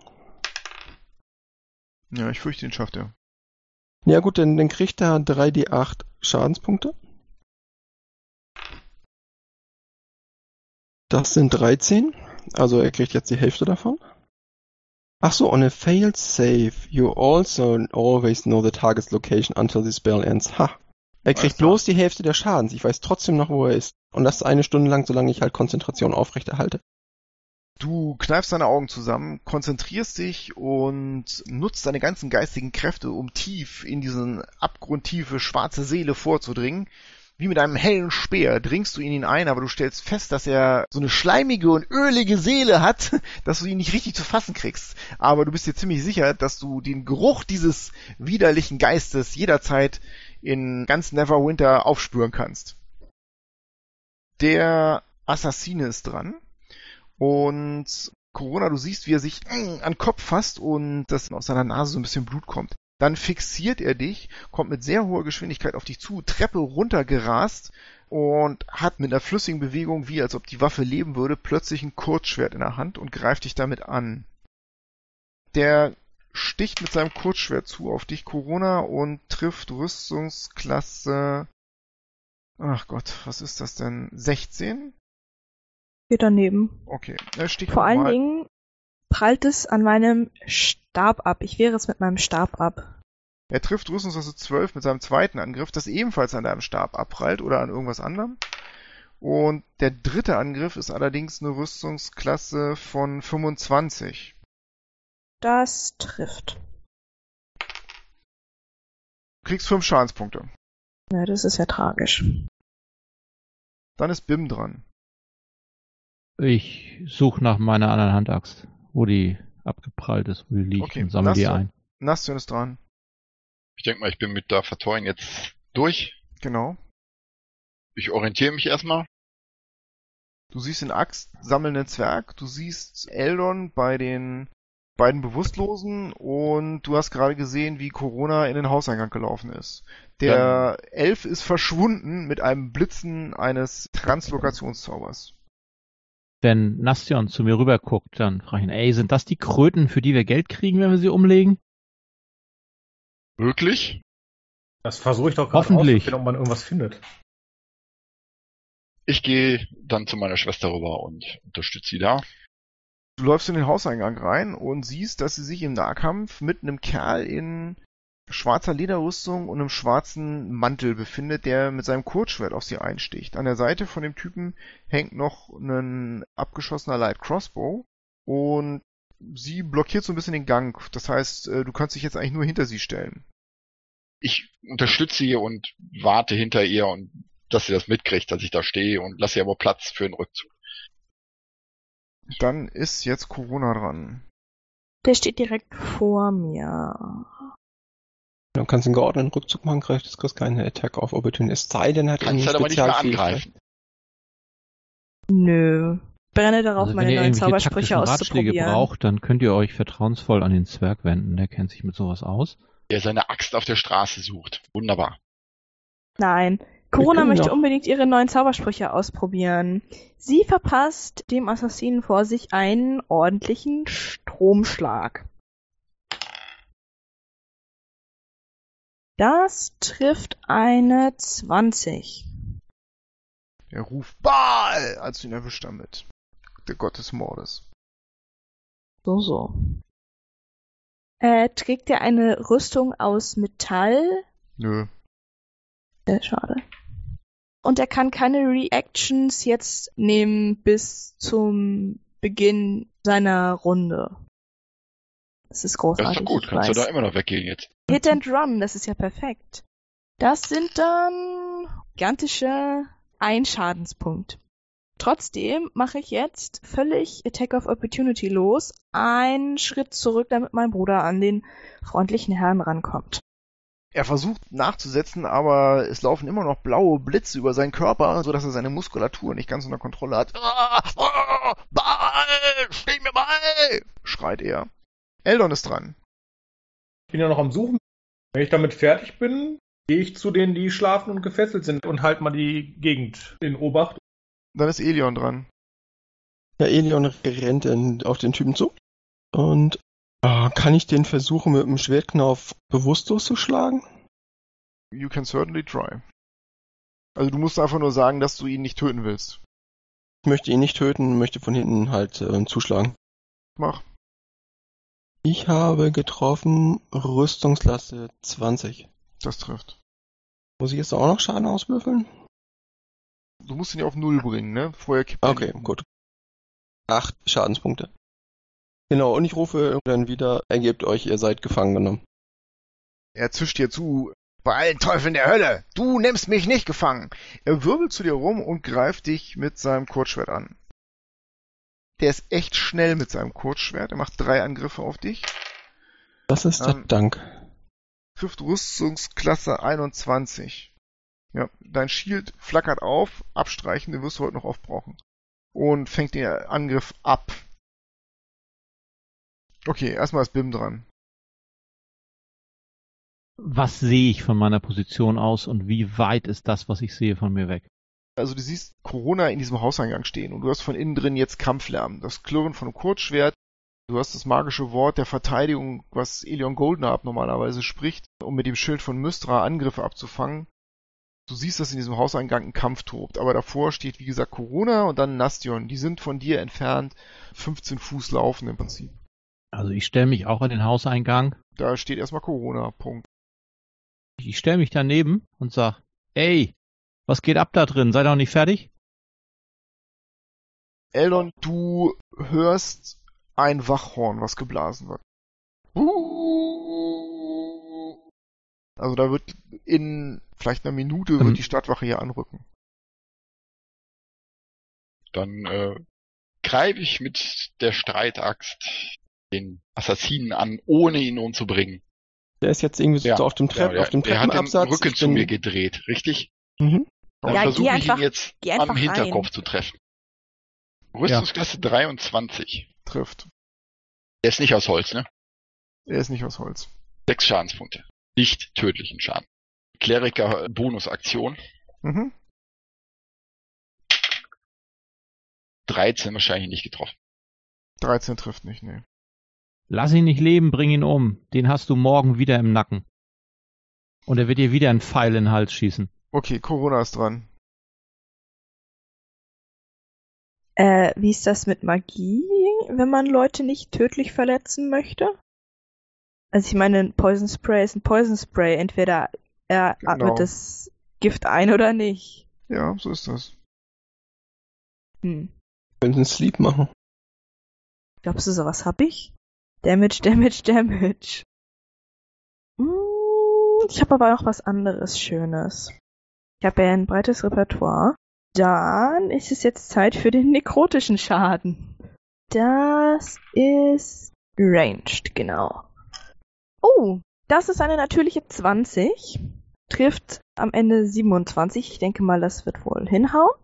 Ja, ich fürchte, den schafft er. Ja gut, dann, dann kriegt er 3d8 Schadenspunkte. Das sind 13. Also er kriegt jetzt die Hälfte davon. Ach so, on a failed save, you also always know the target's location until the spell ends. Ha. Er kriegt klar. bloß die Hälfte der Schadens. Ich weiß trotzdem noch, wo er ist. Und das eine Stunde lang, solange ich halt Konzentration aufrechterhalte. Du kneifst deine Augen zusammen, konzentrierst dich und nutzt deine ganzen geistigen Kräfte, um tief in diesen abgrundtiefe schwarze Seele vorzudringen. Wie mit einem hellen Speer dringst du in ihn ein, aber du stellst fest, dass er so eine schleimige und ölige Seele hat, dass du ihn nicht richtig zu fassen kriegst. Aber du bist dir ziemlich sicher, dass du den Geruch dieses widerlichen Geistes jederzeit in ganz Neverwinter aufspüren kannst. Der Assassine ist dran. Und Corona, du siehst, wie er sich mm, an den Kopf fasst und dass aus seiner Nase so ein bisschen Blut kommt. Dann fixiert er dich, kommt mit sehr hoher Geschwindigkeit auf dich zu, Treppe runtergerast und hat mit einer flüssigen Bewegung, wie als ob die Waffe leben würde, plötzlich ein Kurzschwert in der Hand und greift dich damit an. Der sticht mit seinem Kurzschwert zu auf dich, Corona, und trifft Rüstungsklasse. Ach Gott, was ist das denn? 16? Geht daneben. Okay, Vor allen Dingen prallt es an meinem Stab ab. Ich wehre es mit meinem Stab ab. Er trifft Rüstungsklasse 12 mit seinem zweiten Angriff, das ebenfalls an deinem Stab abprallt oder an irgendwas anderem. Und der dritte Angriff ist allerdings eine Rüstungsklasse von 25. Das trifft. Du kriegst 5 Schadenspunkte. Na, das ist ja tragisch. Dann ist Bim dran. Ich suche nach meiner anderen Handaxt, wo die abgeprallt ist, wo die liegt Okay, und sammle die ein. Nastion ist dran. Ich denke mal, ich bin mit der Verteuern jetzt durch. Genau. Ich orientiere mich erstmal. Du siehst den Axt sammelnden Zwerg, du siehst Eldon bei den beiden Bewusstlosen und du hast gerade gesehen, wie Corona in den Hauseingang gelaufen ist. Der Elf ist verschwunden mit einem Blitzen eines Translokationszaubers. Wenn Nastion zu mir rüber guckt, dann frage ich ihn, ey, sind das die Kröten, für die wir Geld kriegen, wenn wir sie umlegen? Wirklich? Das versuche ich doch gerade Hoffentlich. ob man irgendwas findet. Ich gehe dann zu meiner Schwester rüber und unterstütze sie da. Du läufst in den Hauseingang rein und siehst, dass sie sich im Nahkampf mit einem Kerl in schwarzer Lederrüstung und einem schwarzen Mantel befindet, der mit seinem Kurzschwert auf sie einsticht. An der Seite von dem Typen hängt noch ein abgeschossener Light Crossbow und sie blockiert so ein bisschen den Gang. Das heißt, äh, du kannst dich jetzt eigentlich nur hinter sie stellen. Ich unterstütze sie und warte hinter ihr und dass sie das mitkriegt, dass ich da stehe und lasse ihr aber Platz für den Rückzug. Dann ist jetzt Corona dran. Der steht direkt vor mir. Du kannst einen geordneten Rückzug machen, kriegst du kriegst keine Attack of Opportunity. Es sei denn, er hat Kannst irgendwie halt aber nicht mehr Spezialfähigkeit. angreifen. Nö. Brenne darauf, Also wenn meine ihr neuen irgendwelche Zaubersprüche taktischen Ratschläge auszuprobieren. braucht, dann könnt ihr euch vertrauensvoll an den Zwerg wenden. Der kennt sich mit sowas aus. Der seine Axt auf der Straße sucht. Wunderbar. Nein. Corona möchte doch- unbedingt ihre neuen Zaubersprüche ausprobieren. Sie verpasst dem Assassinen vor sich einen ordentlichen Stromschlag. Das trifft eine 20. Er ruft Baal, als du ihn erwischt damit. Der Gott des Mordes. So, so. Äh, trägt er eine Rüstung aus Metall? Nö. Sehr schade. Und er kann keine Reactions jetzt nehmen bis zum Beginn seiner Runde. Das ist Das großartig. ist doch gut. Kannst du weiß. da immer noch weggehen jetzt. Hit and Run, das ist ja perfekt. Das sind dann gigantische ein Schadenspunkt. Trotzdem mache ich jetzt völlig Attack of Opportunity los, einen Schritt zurück, damit mein Bruder an den freundlichen Herrn rankommt. Er versucht nachzusetzen, aber es laufen immer noch blaue Blitze über seinen Körper, sodass er seine Muskulatur nicht ganz unter Kontrolle hat. Ah, ah, Baal, steh mir bei! schreit er. Eldon ist dran. Ich bin ja noch am Suchen. Wenn ich damit fertig bin, gehe ich zu denen, die schlafen und gefesselt sind und halt mal die Gegend in Obacht. Dann ist Elion dran. Ja, Elion rennt in, auf den Typen zu. Und äh, kann ich den versuchen, mit dem Schwertknauf bewusstlos zu schlagen? You can certainly try. Also du musst einfach nur sagen, dass du ihn nicht töten willst. Ich möchte ihn nicht töten, möchte von hinten halt äh, zuschlagen. Mach. Ich habe getroffen Rüstungsklasse 20. Das trifft. Muss ich jetzt auch noch Schaden auswürfeln? Du musst ihn ja auf Null bringen, ne? Vorher kippt Okay, um. gut. Acht Schadenspunkte. Genau, und ich rufe dann wieder, ergebt euch, ihr seid gefangen genommen. Er zischt dir zu. Bei allen Teufeln der Hölle! Du nimmst mich nicht gefangen! Er wirbelt zu dir rum und greift dich mit seinem Kurzschwert an. Der ist echt schnell mit seinem Kurzschwert. Er macht drei Angriffe auf dich. Das ist der Ähm, Dank. Trifft Rüstungsklasse 21. Ja, dein Shield flackert auf. Abstreichen, den wirst du heute noch aufbrauchen. Und fängt den Angriff ab. Okay, erstmal ist Bim dran. Was sehe ich von meiner Position aus und wie weit ist das, was ich sehe, von mir weg? Also du siehst Corona in diesem Hauseingang stehen und du hast von innen drin jetzt Kampflärm. Das Klirren von einem Kurzschwert. Du hast das magische Wort der Verteidigung, was Elion Goldenharp normalerweise spricht, um mit dem Schild von Mystra Angriffe abzufangen. Du siehst, dass in diesem Hauseingang ein Kampf tobt, aber davor steht wie gesagt Corona und dann Nastion. Die sind von dir entfernt 15 Fuß laufen im Prinzip. Also ich stelle mich auch an den Hauseingang. Da steht erstmal Corona, Punkt. Ich stelle mich daneben und sag, ey, was geht ab da drin? Seid ihr noch nicht fertig? Eldon, du hörst ein Wachhorn, was geblasen wird. Also da wird in vielleicht einer Minute Ähm. wird die Stadtwache hier anrücken. Dann äh, greife ich mit der Streitaxt den Assassinen an, ohne ihn umzubringen. Der ist jetzt irgendwie so Ja, auf dem, Trepp, Ja, auf dem er hat den Treppenabsatz. Rücken Ich zu bin- mir gedreht, richtig? Mhm. Dann Ja, versuche ich einfach- ihn jetzt am Hinterkopf rein. zu treffen. Rüstungsklasse 23. Trifft. Der ist nicht aus Holz, ne? Er ist nicht aus Holz. Sechs Schadenspunkte. Nicht tödlichen Schaden. Kleriker äh, Bonusaktion. Mhm. 13 wahrscheinlich nicht getroffen. 13 trifft nicht, nee. Lass ihn nicht leben, bring ihn um. Den hast du morgen wieder im Nacken. Und er wird dir wieder einen Pfeil in den Hals schießen. Okay, Corona ist dran. Äh, wie ist das mit Magie, wenn man Leute nicht tödlich verletzen möchte? Also ich meine, ein Poison Spray ist ein Poison Spray. Entweder er Genau. atmet das Gift ein oder nicht. Ja, so ist das. Hm. Können Sie einen Sleep machen? Glaubst du, sowas hab ich? Damage, Damage, Damage. Hm, ich habe aber noch was anderes Schönes. Ich habe ja ein breites Repertoire. Dann ist es jetzt Zeit für den nekrotischen Schaden. Das ist ranged, genau. Oh, das ist eine natürliche 20. Trifft am Ende 27. Ich denke mal, das wird wohl hinhauen.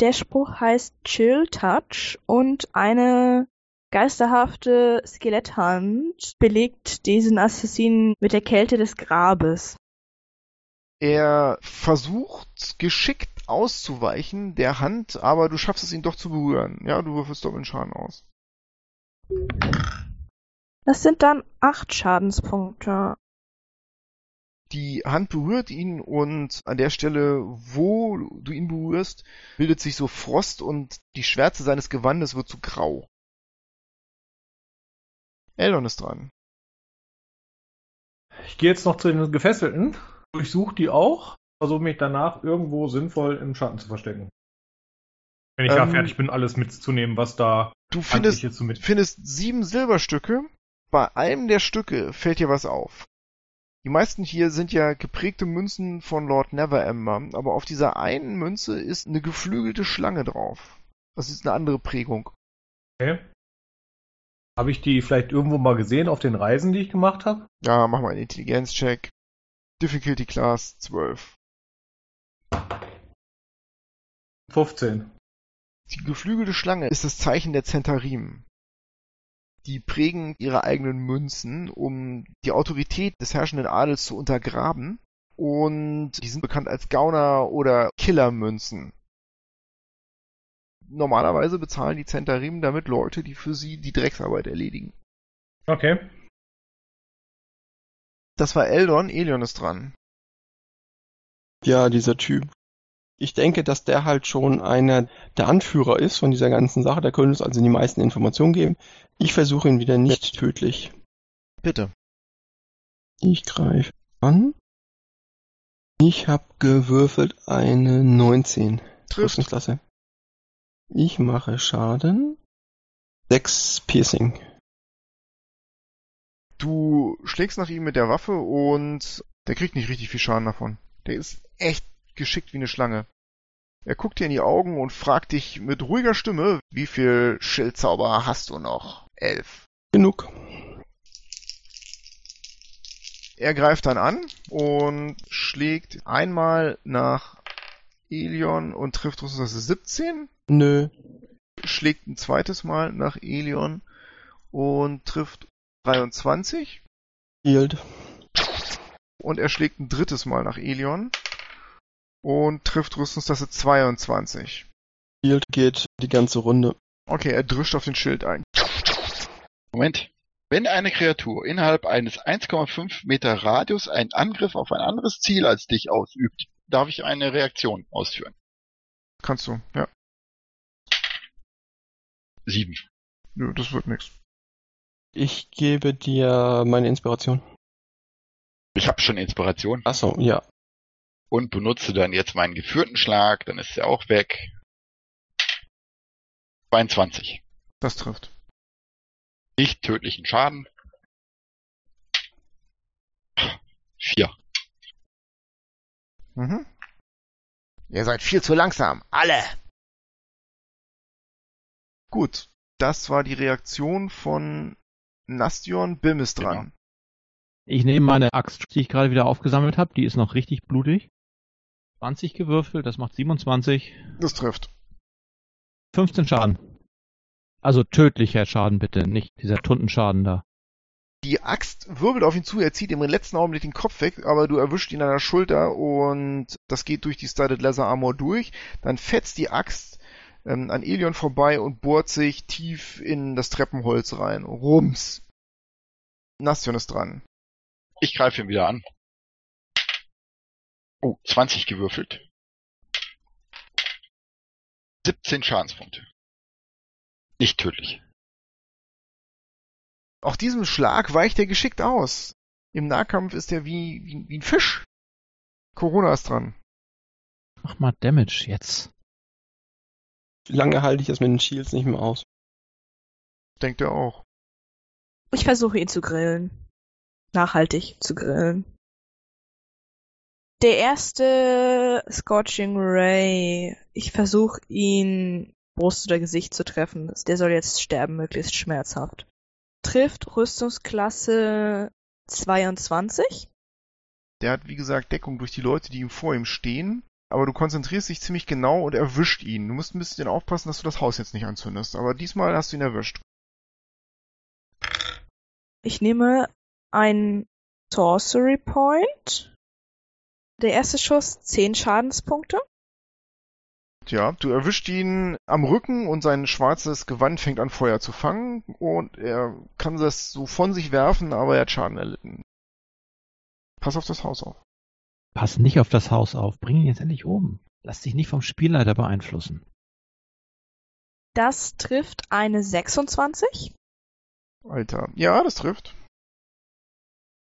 Der Spruch heißt Chill Touch und eine geisterhafte Skeletthand belegt diesen Assassinen mit der Kälte des Grabes. Er versucht geschickt auszuweichen der Hand, aber du schaffst es ihn doch zu berühren. Ja, du würfelst doppelten Schaden aus. Das sind dann acht Schadenspunkte. Die Hand berührt ihn und an der Stelle, wo du ihn berührst, bildet sich so Frost und die Schwärze seines Gewandes wird zu grau. Eldon ist dran. Ich gehe jetzt noch zu den Gefesselten, durchsuche die auch, versuche mich danach irgendwo sinnvoll im Schatten zu verstecken. Wenn ich da Ähm, fertig bin, alles mitzunehmen, was da Du findest, so mit. findest sieben Silberstücke. Bei einem der Stücke fällt dir was auf. Die meisten hier sind ja geprägte Münzen von Lord Neverember, aber auf dieser einen Münze ist eine geflügelte Schlange drauf. Das ist eine andere Prägung. Okay. Habe ich die vielleicht irgendwo mal gesehen auf den Reisen, die ich gemacht habe? Ja, mach mal einen Intelligenzcheck. Difficulty Class 12. 15. Die geflügelte Schlange ist das Zeichen der Zentarim. Die prägen ihre eigenen Münzen, um die Autorität des herrschenden Adels zu untergraben. Und die sind bekannt als Gauner oder Killermünzen. Normalerweise bezahlen die Zentarim damit Leute, die für sie die Drecksarbeit erledigen. Okay. Das war Eldon, Elion ist dran. Ja, dieser Typ. Ich denke, dass der halt schon einer der Anführer ist von dieser ganzen Sache. Der könnte uns also die meisten Informationen geben. Ich versuche ihn wieder nicht tödlich. Bitte. Ich greife an. Ich habe gewürfelt eine 19. Trifft. Rüstungsklasse. Ich mache Schaden. 6 Piercing. Du schlägst nach ihm mit der Waffe und der kriegt nicht richtig viel Schaden davon. Der ist echt geschickt wie eine Schlange. Er guckt dir in die Augen und fragt dich mit ruhiger Stimme, wie viel Schildzauber hast du noch? Elf. Genug. Er greift dann an und schlägt einmal nach Elion und trifft Rüstungsklasse 17, Nö. schlägt ein zweites Mal nach Elion und trifft 23 Healed. und er schlägt ein drittes Mal nach Elion und trifft Rüstungsklasse 22. Healed geht die ganze Runde. Okay, er drischt auf den Schild ein. Moment. Wenn eine Kreatur innerhalb eines 1,5 Meter Radius einen Angriff auf ein anderes Ziel als dich ausübt, darf ich eine Reaktion ausführen. Kannst du, ja. Sieben. Nö, das wird nix. Ich gebe dir meine Inspiration. Ich habe schon Inspiration Achso, ja. und benutze dann jetzt meinen geführten Schlag, dann ist er auch weg. 22. Das trifft. Nicht tödlichen Schaden. Vier. Mhm. Ihr seid viel zu langsam. Alle! Gut. Das war die Reaktion von Nastion. Bim ist dran. Ich nehme meine Axt, die ich gerade wieder aufgesammelt habe. Die ist noch richtig blutig. 20 gewürfelt, das macht 27. Das trifft. 15 Schaden. Also tödlicher Schaden bitte, nicht dieser Tundenschaden da. Die Axt wirbelt auf ihn zu, er zieht ihm im letzten Augenblick den Kopf weg, aber du erwischt ihn an der Schulter und das geht durch die Studded Leather Armor durch. Dann fetzt die Axt ähm, an Elion vorbei und bohrt sich tief in das Treppenholz rein. Rums. Nastion ist dran. Ich greife ihn wieder an. Oh, 20 gewürfelt. 17 Schadenspunkte. Nicht tödlich. Auch diesem Schlag weicht er geschickt aus. Im Nahkampf ist er wie, wie, wie ein Fisch. Corona ist dran. Mach mal Damage jetzt. Lange halte ich das mit den Shields nicht mehr aus. Denkt er auch. Ich versuche ihn zu grillen. Nachhaltig zu grillen. Der erste Scorching Ray. Ich versuche ihn Brust oder Gesicht zu treffen. Der soll jetzt sterben, möglichst schmerzhaft. Trifft Rüstungsklasse 22. Der hat, wie gesagt, Deckung durch die Leute, die ihm vor ihm stehen. Aber du konzentrierst dich ziemlich genau und erwischt ihn. Du musst ein bisschen aufpassen, dass du das Haus jetzt nicht anzündest. Aber diesmal hast du ihn erwischt. Ich nehme einen Sorcery Point. Der erste Schuss 10 Schadenspunkte. Ja, du erwischt ihn am Rücken und sein schwarzes Gewand fängt an Feuer zu fangen und er kann das so von sich werfen, aber er hat Schaden erlitten. Pass auf das Haus auf. Pass nicht auf das Haus auf. Bring ihn jetzt endlich um. Lass dich nicht vom Spielleiter beeinflussen. Das trifft eine 26. Alter. Ja, das trifft.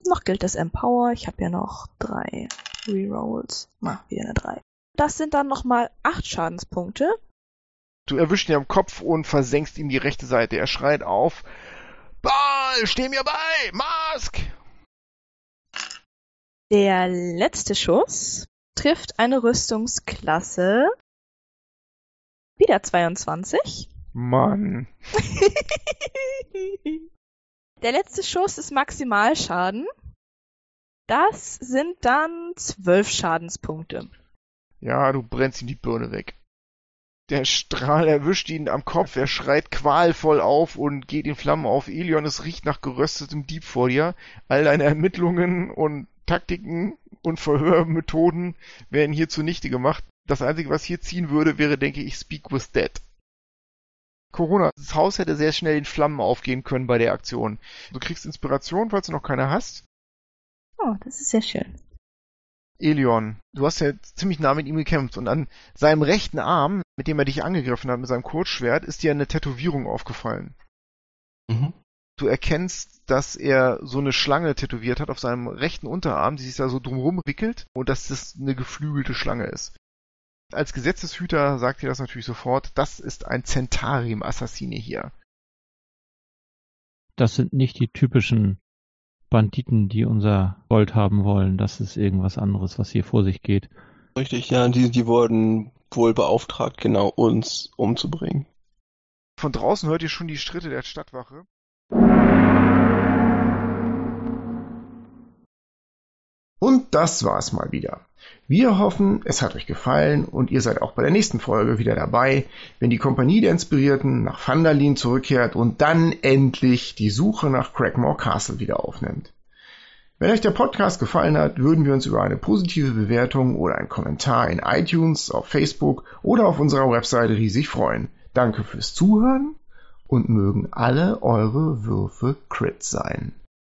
Noch gilt das Empower. Ich habe ja noch drei Rerolls. Mach wieder eine 3. Das sind dann nochmal 8 Schadenspunkte. Du erwischst ihn am Kopf und versenkst ihm die rechte Seite. Er schreit auf. Ball, steh mir bei! Mask! Der letzte Schuss trifft eine Rüstungsklasse. Wieder 22. Mann. Der letzte Schuss ist Maximalschaden. Das sind dann 12 Schadenspunkte. Ja, du brennst ihm die Birne weg. Der Strahl erwischt ihn am Kopf, er schreit qualvoll auf und geht in Flammen auf. Elion, es riecht nach geröstetem Dieb vor dir. All deine Ermittlungen und Taktiken und Verhörmethoden werden hier zunichte gemacht. Das Einzige, was hier ziehen würde, wäre, denke ich, Speak with Dead. Corona, das Haus hätte sehr schnell in Flammen aufgehen können bei der Aktion. Du kriegst Inspiration, falls du noch keine hast. Oh, das ist sehr schön. Elion, du hast ja ziemlich nah mit ihm gekämpft und an seinem rechten Arm, mit dem er dich angegriffen hat, mit seinem Kurzschwert, ist dir eine Tätowierung aufgefallen. Mhm. Du erkennst, dass er so eine Schlange tätowiert hat auf seinem rechten Unterarm, die sich da so drumherum wickelt und dass das eine geflügelte Schlange ist. Als Gesetzeshüter sagt dir das natürlich sofort, das ist ein Zentarim-Assassine hier. Das sind nicht die typischen Banditen, die unser Gold haben wollen. Das ist irgendwas anderes, was hier vor sich geht. Richtig, ja, die, die wurden wohl beauftragt, genau uns umzubringen. Von draußen hört ihr schon die Schritte der Stadtwache. Und das war's mal wieder. Wir hoffen, es hat euch gefallen und ihr seid auch bei der nächsten Folge wieder dabei, wenn die Kompanie der Inspirierten nach Vandalin zurückkehrt und dann endlich die Suche nach Craigmore Castle wieder aufnimmt. Wenn euch der Podcast gefallen hat, würden wir uns über eine positive Bewertung oder einen Kommentar in iTunes, auf Facebook oder auf unserer Webseite riesig freuen. Danke fürs Zuhören und mögen alle eure Würfe Crit sein.